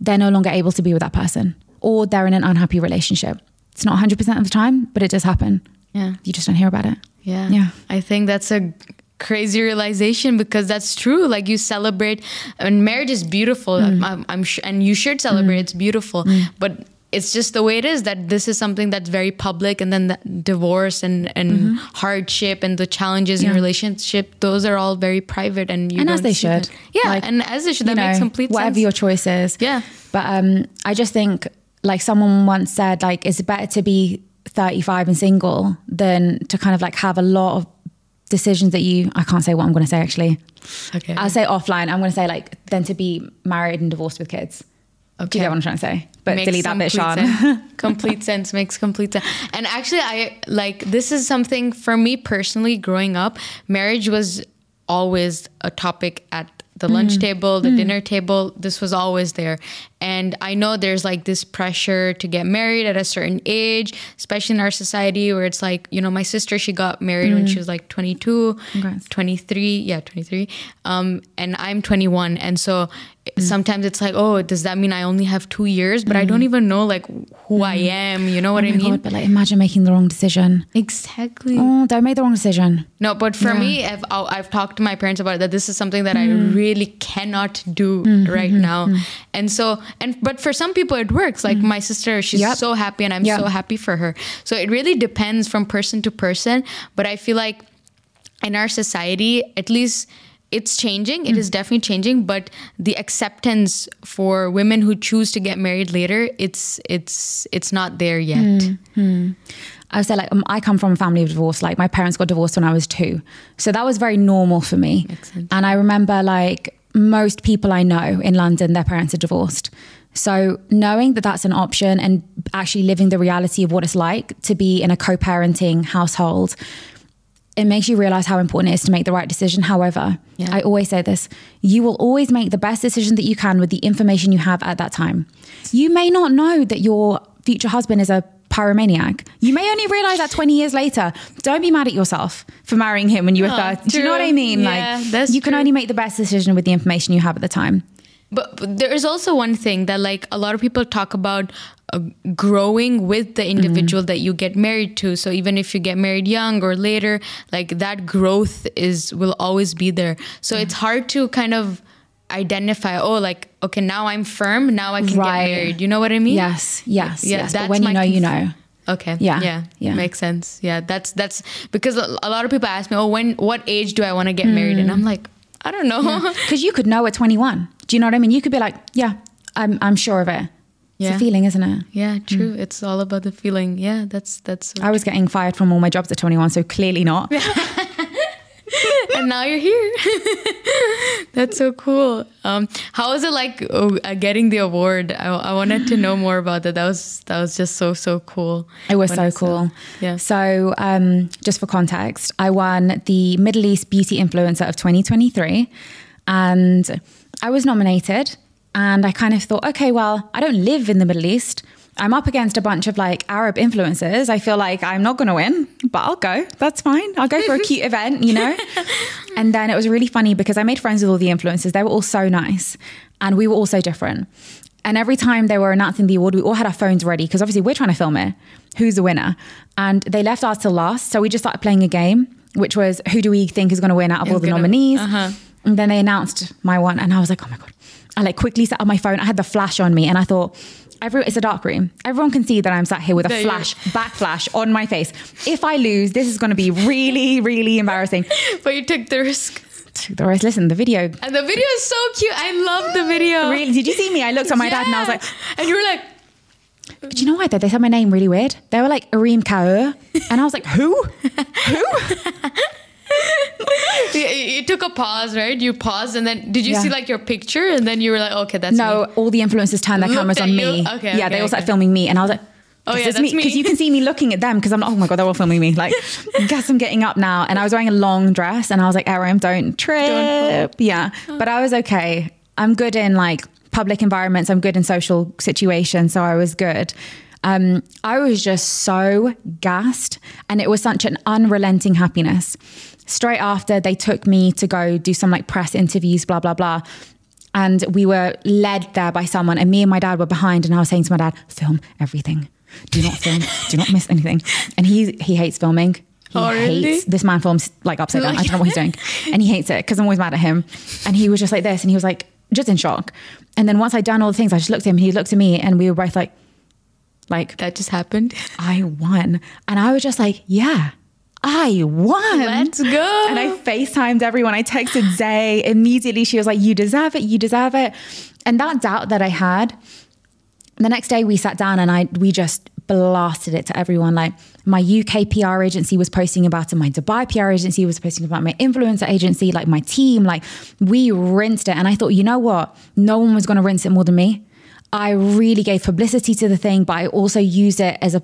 Speaker 2: they're no longer able to be with that person or they're in an unhappy relationship. It's not 100% of the time, but it does happen.
Speaker 1: Yeah.
Speaker 2: You just don't hear about it.
Speaker 1: Yeah.
Speaker 2: Yeah.
Speaker 1: I think that's a crazy realization because that's true. Like you celebrate, and marriage is beautiful.
Speaker 2: Mm.
Speaker 1: I'm, I'm sure, and you should celebrate. It's beautiful, but it's just the way it is that this is something that's very public and then the divorce and, and hardship and the challenges in
Speaker 2: Mm-hmm.
Speaker 1: Relationship those are all very private and you
Speaker 2: and as they should.
Speaker 1: that. yeah
Speaker 2: Like,
Speaker 1: and as they should that makes complete
Speaker 2: whatever
Speaker 1: sense
Speaker 2: your choice is.
Speaker 1: Yeah.
Speaker 2: But um, I just think, like someone once said, like it's better to be 35 and single than to kind of like have a lot of decisions that you. I can't say what I'm going to say actually.
Speaker 1: okay
Speaker 2: I'll say offline. I'm going to say like than to be married and divorced with kids. Do you get what I'm trying to say? But
Speaker 1: Makes
Speaker 2: delete that bit,
Speaker 1: complete
Speaker 2: Sean.
Speaker 1: sense. complete sense. Makes complete sense. And actually, I like this is something for me personally. Growing up, marriage was always a topic at the lunch
Speaker 2: Mm.
Speaker 1: table, the dinner table. This was always there. And I know there's like this pressure to get married at a certain age, especially in our society where it's like, you know, my sister, she got married when she was like 22,
Speaker 2: Mm. Congrats.
Speaker 1: 23. Yeah, 23. Um, and I'm 21. And so
Speaker 2: Mm.
Speaker 1: sometimes it's like, oh, does that mean I only have two years? But I don't even know like who I am. You know what
Speaker 2: oh
Speaker 1: I mean?
Speaker 2: God, but like imagine making the wrong decision.
Speaker 1: Exactly.
Speaker 2: Oh, don't make the wrong decision.
Speaker 1: No, but for
Speaker 2: Yeah.
Speaker 1: me, I've, I've talked to my parents about it, that this is something that I
Speaker 2: Mm.
Speaker 1: really cannot do
Speaker 2: Mm-hmm,
Speaker 1: right now. And so, and but for some people it works. Like my sister, she's
Speaker 2: Mm. Yep.
Speaker 1: so happy, and I'm
Speaker 2: Yep.
Speaker 1: so happy for her. So it really depends from person to person. But I feel like in our society, at least. It's changing. It
Speaker 2: Mm.
Speaker 1: is definitely changing, but the acceptance for women who choose to get married later, it's it's it's not there yet.
Speaker 2: Mm. I would say like um, I come from a family of divorce. Like my parents got divorced when I was two, so that was very normal for me. And I remember like most people I know in London, their parents are divorced. So knowing that that's an option and actually living the reality of what it's like to be in a co-parenting household, it makes you realize how important it is to make the right decision. However,
Speaker 1: Yeah.
Speaker 2: I always say this you will always make the best decision that you can with the information you have at that time. You may not know that your future husband is a pyromaniac. You may only realize that 20 years later. Don't be mad at yourself for marrying him when you were
Speaker 1: Oh,
Speaker 2: 30. Do you know what I mean?
Speaker 1: Yeah, that's
Speaker 2: you can
Speaker 1: true.
Speaker 2: only make the best decision with the information you have at the time.
Speaker 1: But, but there is also one thing that like a lot of people talk about uh, growing with the individual mm-hmm. that you get married to. So even if you get married young or later, like that growth is will always be there. So it's mm-hmm. hard to kind of identify. Oh, like okay, now I'm firm. Now I can
Speaker 2: Right.
Speaker 1: get married. You know what I mean?
Speaker 2: Yes, yes,
Speaker 1: Yeah,
Speaker 2: yes. But when you know, you know.
Speaker 1: Okay.
Speaker 2: Yeah,
Speaker 1: Yeah.
Speaker 2: yeah.
Speaker 1: Makes sense. Yeah. That's that's because a a lot of people ask me, oh, when what age do I want to get married? And mm. I'm like, I don't know.
Speaker 2: Because you could know at 21. Do you know what I mean? You could be like, yeah, I'm, I'm sure of it. It's
Speaker 1: Yeah.
Speaker 2: a feeling, isn't it?
Speaker 1: Yeah, mm. true. It's all about the feeling. Yeah, that's that's. So
Speaker 2: I was getting fired from all my jobs at 21, so clearly not.
Speaker 1: and now you're here. That's so cool. Um, how was it like uh, getting the award? I, I wanted to know more about that. That was that was just so so cool.
Speaker 2: It was so cool.
Speaker 1: Yeah.
Speaker 2: So, um, just for context, I won the Middle East Beauty Influencer of 2023, and I was nominated. And I kind of thought, okay, well, I don't live in the Middle East. I'm up against a bunch of like Arab influencers. I feel like I'm not going to win, but I'll go. That's fine. I'll go for a cute event, you know? and then it was really funny because I made friends with all the influencers. They were all so nice and we were all so different. And every time they were announcing the award, we all had our phones ready because obviously we're trying to film it. Who's the winner? And they left ours till last. So we just started playing a game, which was who do we think is going to win out of all the
Speaker 1: gonna-
Speaker 2: nominees?
Speaker 1: uh-huh.
Speaker 2: And then they announced my one, and I was like, oh my God. I like quickly set up my phone. I had the flash on me, and I thought, every, it's a dark room. Everyone can see that I'm sat here with a
Speaker 1: you're-
Speaker 2: flash, back flash on my face. If I lose, this is going to be really, really embarrassing.
Speaker 1: But you took the risk, Took
Speaker 2: The risk. listen, the video.
Speaker 1: and the video is so cute. I love the video.
Speaker 2: Really, did you see me? I looked at my dad and I was like,
Speaker 1: and you were like,
Speaker 2: do you know why? They said my name really weird. They were like, Areem Kaur. And I was like, who? Who?
Speaker 1: you, took a pause, right? You paused, and then did you
Speaker 2: Yeah.
Speaker 1: see like your picture, and then you were like, okay, that's
Speaker 2: No,
Speaker 1: me.
Speaker 2: all the influencers turned their
Speaker 1: Looked
Speaker 2: cameras on
Speaker 1: you?
Speaker 2: me.
Speaker 1: Okay,
Speaker 2: yeah,
Speaker 1: okay,
Speaker 2: they all started
Speaker 1: okay.
Speaker 2: filming me, and I was like,
Speaker 1: Oh, yeah, that's me.
Speaker 2: because you can see me looking at them because I'm like, oh my god, they're all filming me. Like, guess I'm getting up now, and I was wearing a long dress, and I was like, Erim, don't trip. yeah, but I was okay. I'm good in like public environments. I'm good in social situations, so I was good. Um, I was just so gassed, and it was such an unrelenting happiness. Straight after, they took me to go do some like press interviews, blah blah blah. And we were led there by someone and me and my dad were behind and i was saying to my dad film everything. Do not film. Do not miss anything. And he he hates filming. He
Speaker 1: Oh, really?
Speaker 2: hates this man films like upside down. I don't know what he's doing. And he hates it because i'm always mad at him. And he was just like this and he was like just in shock. And then once i'd done all the things i just looked at him and he looked at me and we were both like like
Speaker 1: That just happened.
Speaker 2: i won. And i was just like yeah I won.
Speaker 1: Let's go.
Speaker 2: And I FaceTimed everyone. I texted Zay. Immediately she was like, You deserve it, you deserve it. And that doubt that I had, the next day we sat down and I we just blasted it to everyone. Like my UK PR agency was posting about it, my Dubai PR agency was posting about my influencer agency, like my team, like we rinsed it. And I thought, you know what? No one was gonna rinse it more than me. I really gave publicity to the thing, but I also used it as a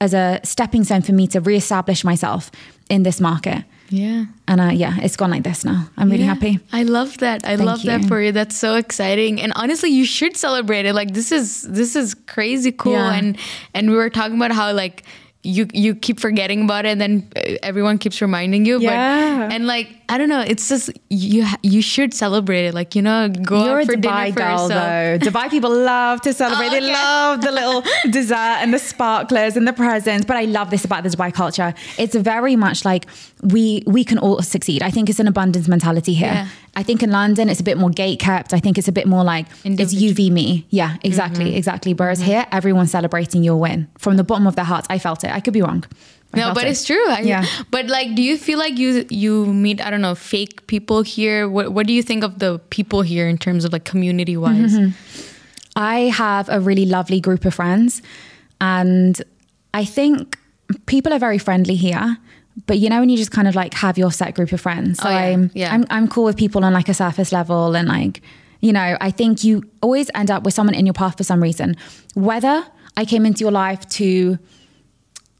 Speaker 2: as a stepping stone for me to reestablish myself in this market.
Speaker 1: Yeah.
Speaker 2: And uh, yeah, it's gone like this now. I'm really
Speaker 1: Yeah.
Speaker 2: happy.
Speaker 1: I love that. I
Speaker 2: Thank
Speaker 1: love that for you. That's so exciting. And honestly, you should celebrate it. Like this is this is crazy cool.
Speaker 2: Yeah.
Speaker 1: And and we were talking about how like you you keep forgetting about it, and then uh, everyone keeps reminding you.
Speaker 2: Yeah.
Speaker 1: But, and like I don't know, it's just you you should celebrate it. Like you know, go
Speaker 2: You're
Speaker 1: out
Speaker 2: a
Speaker 1: for
Speaker 2: Dubai
Speaker 1: dinner for
Speaker 2: girl,
Speaker 1: yourself.
Speaker 2: though. Dubai people love to celebrate.
Speaker 1: Oh,
Speaker 2: They
Speaker 1: okay.
Speaker 2: love the little dessert and the sparklers and the presents. But I love this about the Dubai culture. It's very much like we we can all succeed. I think it's an abundance mentality here.
Speaker 1: Yeah.
Speaker 2: I think in London it's a bit more gate kept. I think it's a bit more like it's you v me. Yeah, exactly,
Speaker 1: Mm-hmm.
Speaker 2: exactly. Whereas here, everyone's celebrating your win from the bottom of their hearts. I felt it. I could be wrong.
Speaker 1: No, but
Speaker 2: it.
Speaker 1: it's true. I,
Speaker 2: Yeah.
Speaker 1: But like, do you feel like you you meet I don't know fake people here? What What do you think of the people here in terms of like community wise?
Speaker 2: Mm-hmm. I have a really lovely group of friends, and I think people are very friendly here. But you know, when you just kind of like have your set group of friends, so
Speaker 1: Oh, yeah.
Speaker 2: I'm,
Speaker 1: Yeah.
Speaker 2: I'm I'm cool with people on like a surface level, and like you know, I think you always end up with someone in your path for some reason. Whether I came into your life to,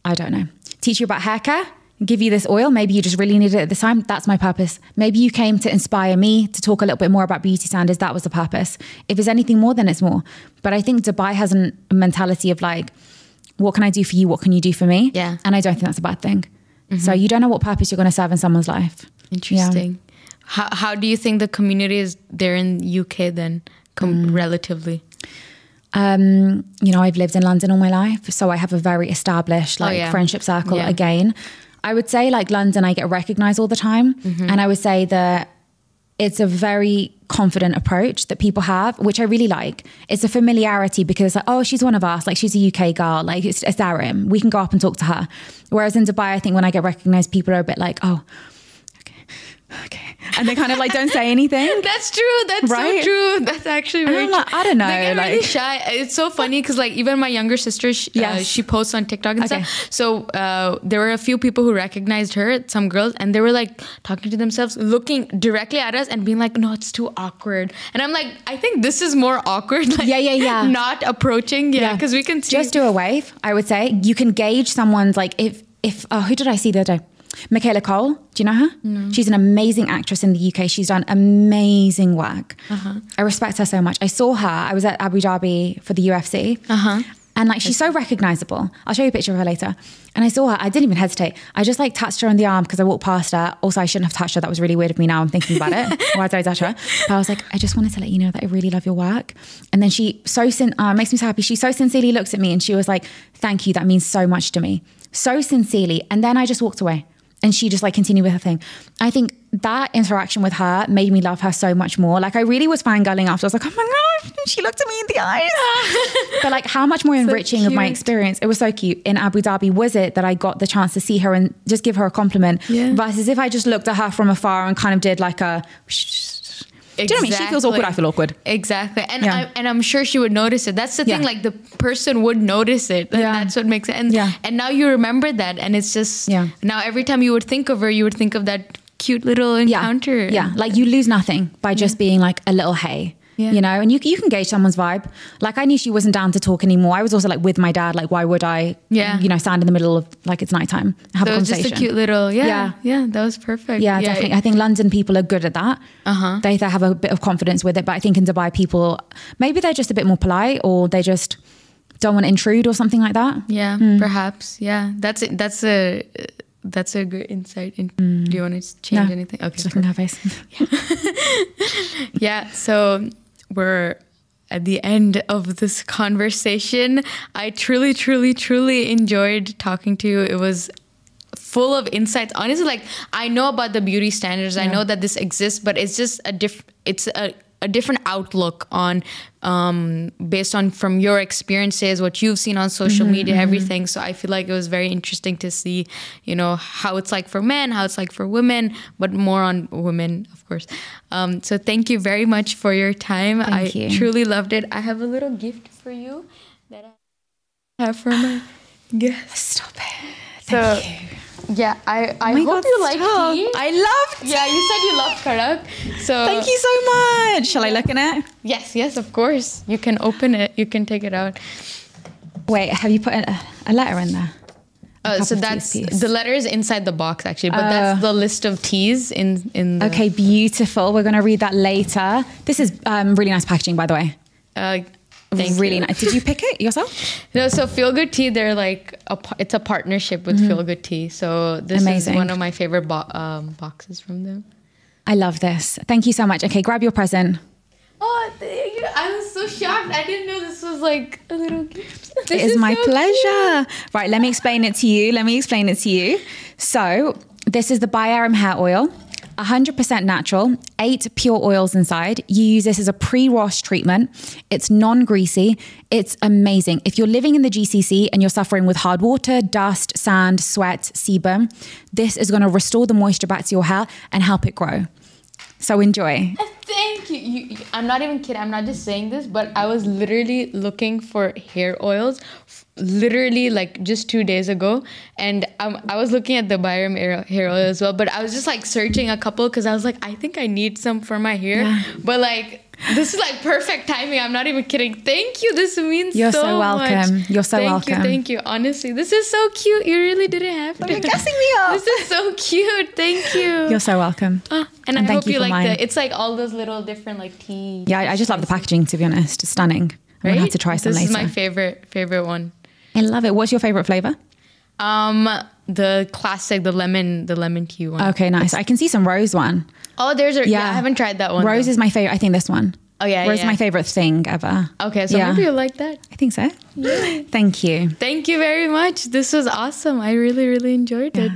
Speaker 2: I don't know, teach you about hair care, give you this oil. Maybe you just really needed it at this time. That's my purpose. Maybe you came to inspire me to talk a little bit more about beauty standards. That was the purpose. If there's anything more, then it's more. But I think Dubai has a mentality of like, what can I do for you? What can you do for me?
Speaker 1: Yeah.
Speaker 2: And I don't think that's a bad thing. So you don't know what purpose you're going to serve in someone's life.
Speaker 1: Interesting. How How do you think the community is there in UK then, com-
Speaker 2: Mm.
Speaker 1: relatively?
Speaker 2: Um, you know, I've lived in London all my life, so I have a very established like
Speaker 1: Oh, yeah.
Speaker 2: friendship circle
Speaker 1: Yeah.
Speaker 2: again. I would say like London, I get recognized all the time,
Speaker 1: Mm-hmm.
Speaker 2: and I would say that it's a very confident approach that people have, which I really like. It's a familiarity because like, oh, she's one of us, like she's a UK girl, like it's, it's Erim. We can go up and talk to her. Whereas in Dubai, I think when I get recognized, people are a bit like, oh, okay, okay. And they kind of like don't say anything.
Speaker 1: That's true. That's
Speaker 2: Right?
Speaker 1: so true. That's actually
Speaker 2: And
Speaker 1: very
Speaker 2: I'm like,
Speaker 1: true.
Speaker 2: I don't know,
Speaker 1: They get really
Speaker 2: like-
Speaker 1: shy. It's so funny because like even my younger sister, she, uh, she posts on TikTok and
Speaker 2: Okay.
Speaker 1: stuff. So uh, there were a few people who recognized her, some girls, and they were like talking to themselves, looking directly at us, and being like, "No, it's too awkward." And I'm like, I think this is more awkward. Like,
Speaker 2: Yeah, yeah, yeah.
Speaker 1: Not approaching, yeah, because we can see.
Speaker 2: just do a wave. I would say you can gauge someone's like if if oh, who did I see the other day? Michaela Coel. Do you know her? She's an amazing actress in the UK. She's done amazing work.
Speaker 1: Uh-huh.
Speaker 2: I respect her so much. I saw her. I was at Abu Dhabi for the UFC.
Speaker 1: Uh-huh.
Speaker 2: And like she's so recognizable. I'll show you a picture of her later. And I saw her. I didn't even hesitate. I just like touched her on the arm because I walked past her. Also, I shouldn't have touched her. That was really weird of me. Now I'm thinking about it. Why did I touch her? But I was like, I just wanted to let you know that I really love your work. And then she so sin- uh, makes me so happy. She so sincerely looks at me and she was like, "Thank you. That means so much to me." So sincerely. And then I just walked away. And she just like continued with her thing. I think that interaction with her made me love her so much more. Like I really was fangirling after. I was like, oh my gosh, she looked at me in the eyes. but like how much more enriching of my experience. It was so cute. In Abu Dhabi was it that I got the chance to see her and just give her a compliment.
Speaker 1: Yeah.
Speaker 2: Versus if I just looked at her from afar and kind of did like a Do you know what I mean? She feels awkward, I feel awkward.
Speaker 1: Exactly, and
Speaker 2: Yeah.
Speaker 1: I, and I'm sure she would notice it. That's the thing.
Speaker 2: Yeah.
Speaker 1: Like the person would notice it. And
Speaker 2: Yeah.
Speaker 1: that's what makes it. And
Speaker 2: Yeah.
Speaker 1: and now you remember that, and it's just
Speaker 2: Yeah.
Speaker 1: Now every time you would think of her, you would think of that cute little
Speaker 2: yeah.
Speaker 1: encounter.
Speaker 2: Yeah. Like you lose nothing by just being like a little hey.
Speaker 1: Yeah.
Speaker 2: You know, and you you can gauge someone's vibe. Like I knew she wasn't down to talk anymore. I was also like with my dad. Like, why would I?
Speaker 1: Yeah.
Speaker 2: You know, stand in the middle of like it's nighttime, have
Speaker 1: So
Speaker 2: a conversation.
Speaker 1: just a cute little. Yeah,
Speaker 2: Yeah.
Speaker 1: yeah, That was perfect.
Speaker 2: Yeah, definitely. I think London people are good at that.
Speaker 1: Uh-huh.
Speaker 2: They, they have a bit of confidence with it. But I think in Dubai, people maybe they're just a bit more polite or they just don't want to intrude or something like that.
Speaker 1: Yeah,
Speaker 2: Hmm.
Speaker 1: perhaps. Yeah, that's it. That's a that's a good insight. In, Do you want to change
Speaker 2: Hmm. No.
Speaker 1: anything? Okay.
Speaker 2: Just looking at her face.
Speaker 1: Yeah, so we're at the end of this conversation. I truly, truly, truly enjoyed talking to you. It was full of insights. Honestly, like I know about the beauty standards. I know that this exists, but it's just a diff it's a a different outlook on um based on from your experiences what you've seen on social media everything. So i feel like it was very interesting to see you know how it's like for men how it's like for women but more on women of course. Um so thank you very much for your time. I
Speaker 2: you.
Speaker 1: truly loved it. I have a little gift for you that i have for my guest
Speaker 2: Stop it.
Speaker 1: so
Speaker 2: Thank you.
Speaker 1: Yeah i i
Speaker 2: Oh
Speaker 1: hope
Speaker 2: God,
Speaker 1: you like tea
Speaker 2: I love
Speaker 1: yeah you said you love karak so
Speaker 2: Thank you so much. Shall I look in it?
Speaker 1: Yes, yes, of course. You can open it. You can take it out.
Speaker 2: Wait, have you put a, a letter in there?
Speaker 1: Uh, so that's the letter is inside the box actually, but that's the list of teas in in. The,
Speaker 2: Okay, beautiful. We're going to read that later. This is um, really nice packaging, by the way.
Speaker 1: Uh, thank
Speaker 2: really
Speaker 1: you.
Speaker 2: nice. Did you pick it yourself?
Speaker 1: No, so Feel Good Tea, they're like a, it's a partnership with Feel Good Tea. So this
Speaker 2: Mm-hmm. Amazing.
Speaker 1: is one of my favorite bo- um, boxes from them.
Speaker 2: I love this. Thank you so much. Okay, grab your present.
Speaker 1: Oh, thank you. I was so shocked. I didn't know this was like a little gift.
Speaker 2: It
Speaker 1: This
Speaker 2: is, my
Speaker 1: so
Speaker 2: pleasure. Right, let me explain it to you. Let me explain it to you. So, this is the ByErim hair oil, 100% natural, eight pure oils inside. You use this as a pre wash treatment. It's non greasy. It's amazing. If you're living in the GCC and you're suffering with hard water, dust, sand, sweat, sebum, this is going to restore the moisture back to your hair and help it grow. So, enjoy.
Speaker 1: Uh, thank you. you. I'm not even kidding. I'm not just saying this, but I was literally looking for hair oils, literally like just two days ago, and um, I was looking at the ByErim hair, hair oil as well. But I was just like searching a couple because I was like, I think I need some for my hair.
Speaker 2: Yeah.
Speaker 1: But like, this is like perfect timing. I'm not even kidding. Thank you. This means
Speaker 2: You're
Speaker 1: so,
Speaker 2: so welcome.
Speaker 1: much.
Speaker 2: You're so
Speaker 1: thank
Speaker 2: welcome.
Speaker 1: You, thank you. Honestly, this is so cute. You really didn't have to.
Speaker 2: You're guessing me up.
Speaker 1: This is so cute. Thank you.
Speaker 2: You're so welcome.
Speaker 1: Ah, and,
Speaker 2: And
Speaker 1: I
Speaker 2: thank
Speaker 1: hope
Speaker 2: you
Speaker 1: you, like
Speaker 2: mine.
Speaker 1: the. It's like all those little different like tea.
Speaker 2: Yeah, I, I just love the packaging, to be honest. It's stunning. I'm going to have to try some later.
Speaker 1: This
Speaker 2: later.
Speaker 1: is my favorite favorite one.
Speaker 2: I love it. What's your favorite flavor?
Speaker 1: Um, the classic, the lemon, the lemon tea one.
Speaker 2: Okay, nice. I can see some rose one.
Speaker 1: oh, there's a yeah.
Speaker 2: Yeah.
Speaker 1: I haven't tried that one.
Speaker 2: Rose
Speaker 1: though.
Speaker 2: is my favorite. I think this one.
Speaker 1: Oh, yeah,
Speaker 2: Rose
Speaker 1: yeah.
Speaker 2: is my favorite thing ever.
Speaker 1: okay. So
Speaker 2: Yeah.
Speaker 1: maybe you like that.
Speaker 2: I think so. Thank you.
Speaker 1: Thank you very much. This was awesome. I really really enjoyed
Speaker 2: Yeah.
Speaker 1: it.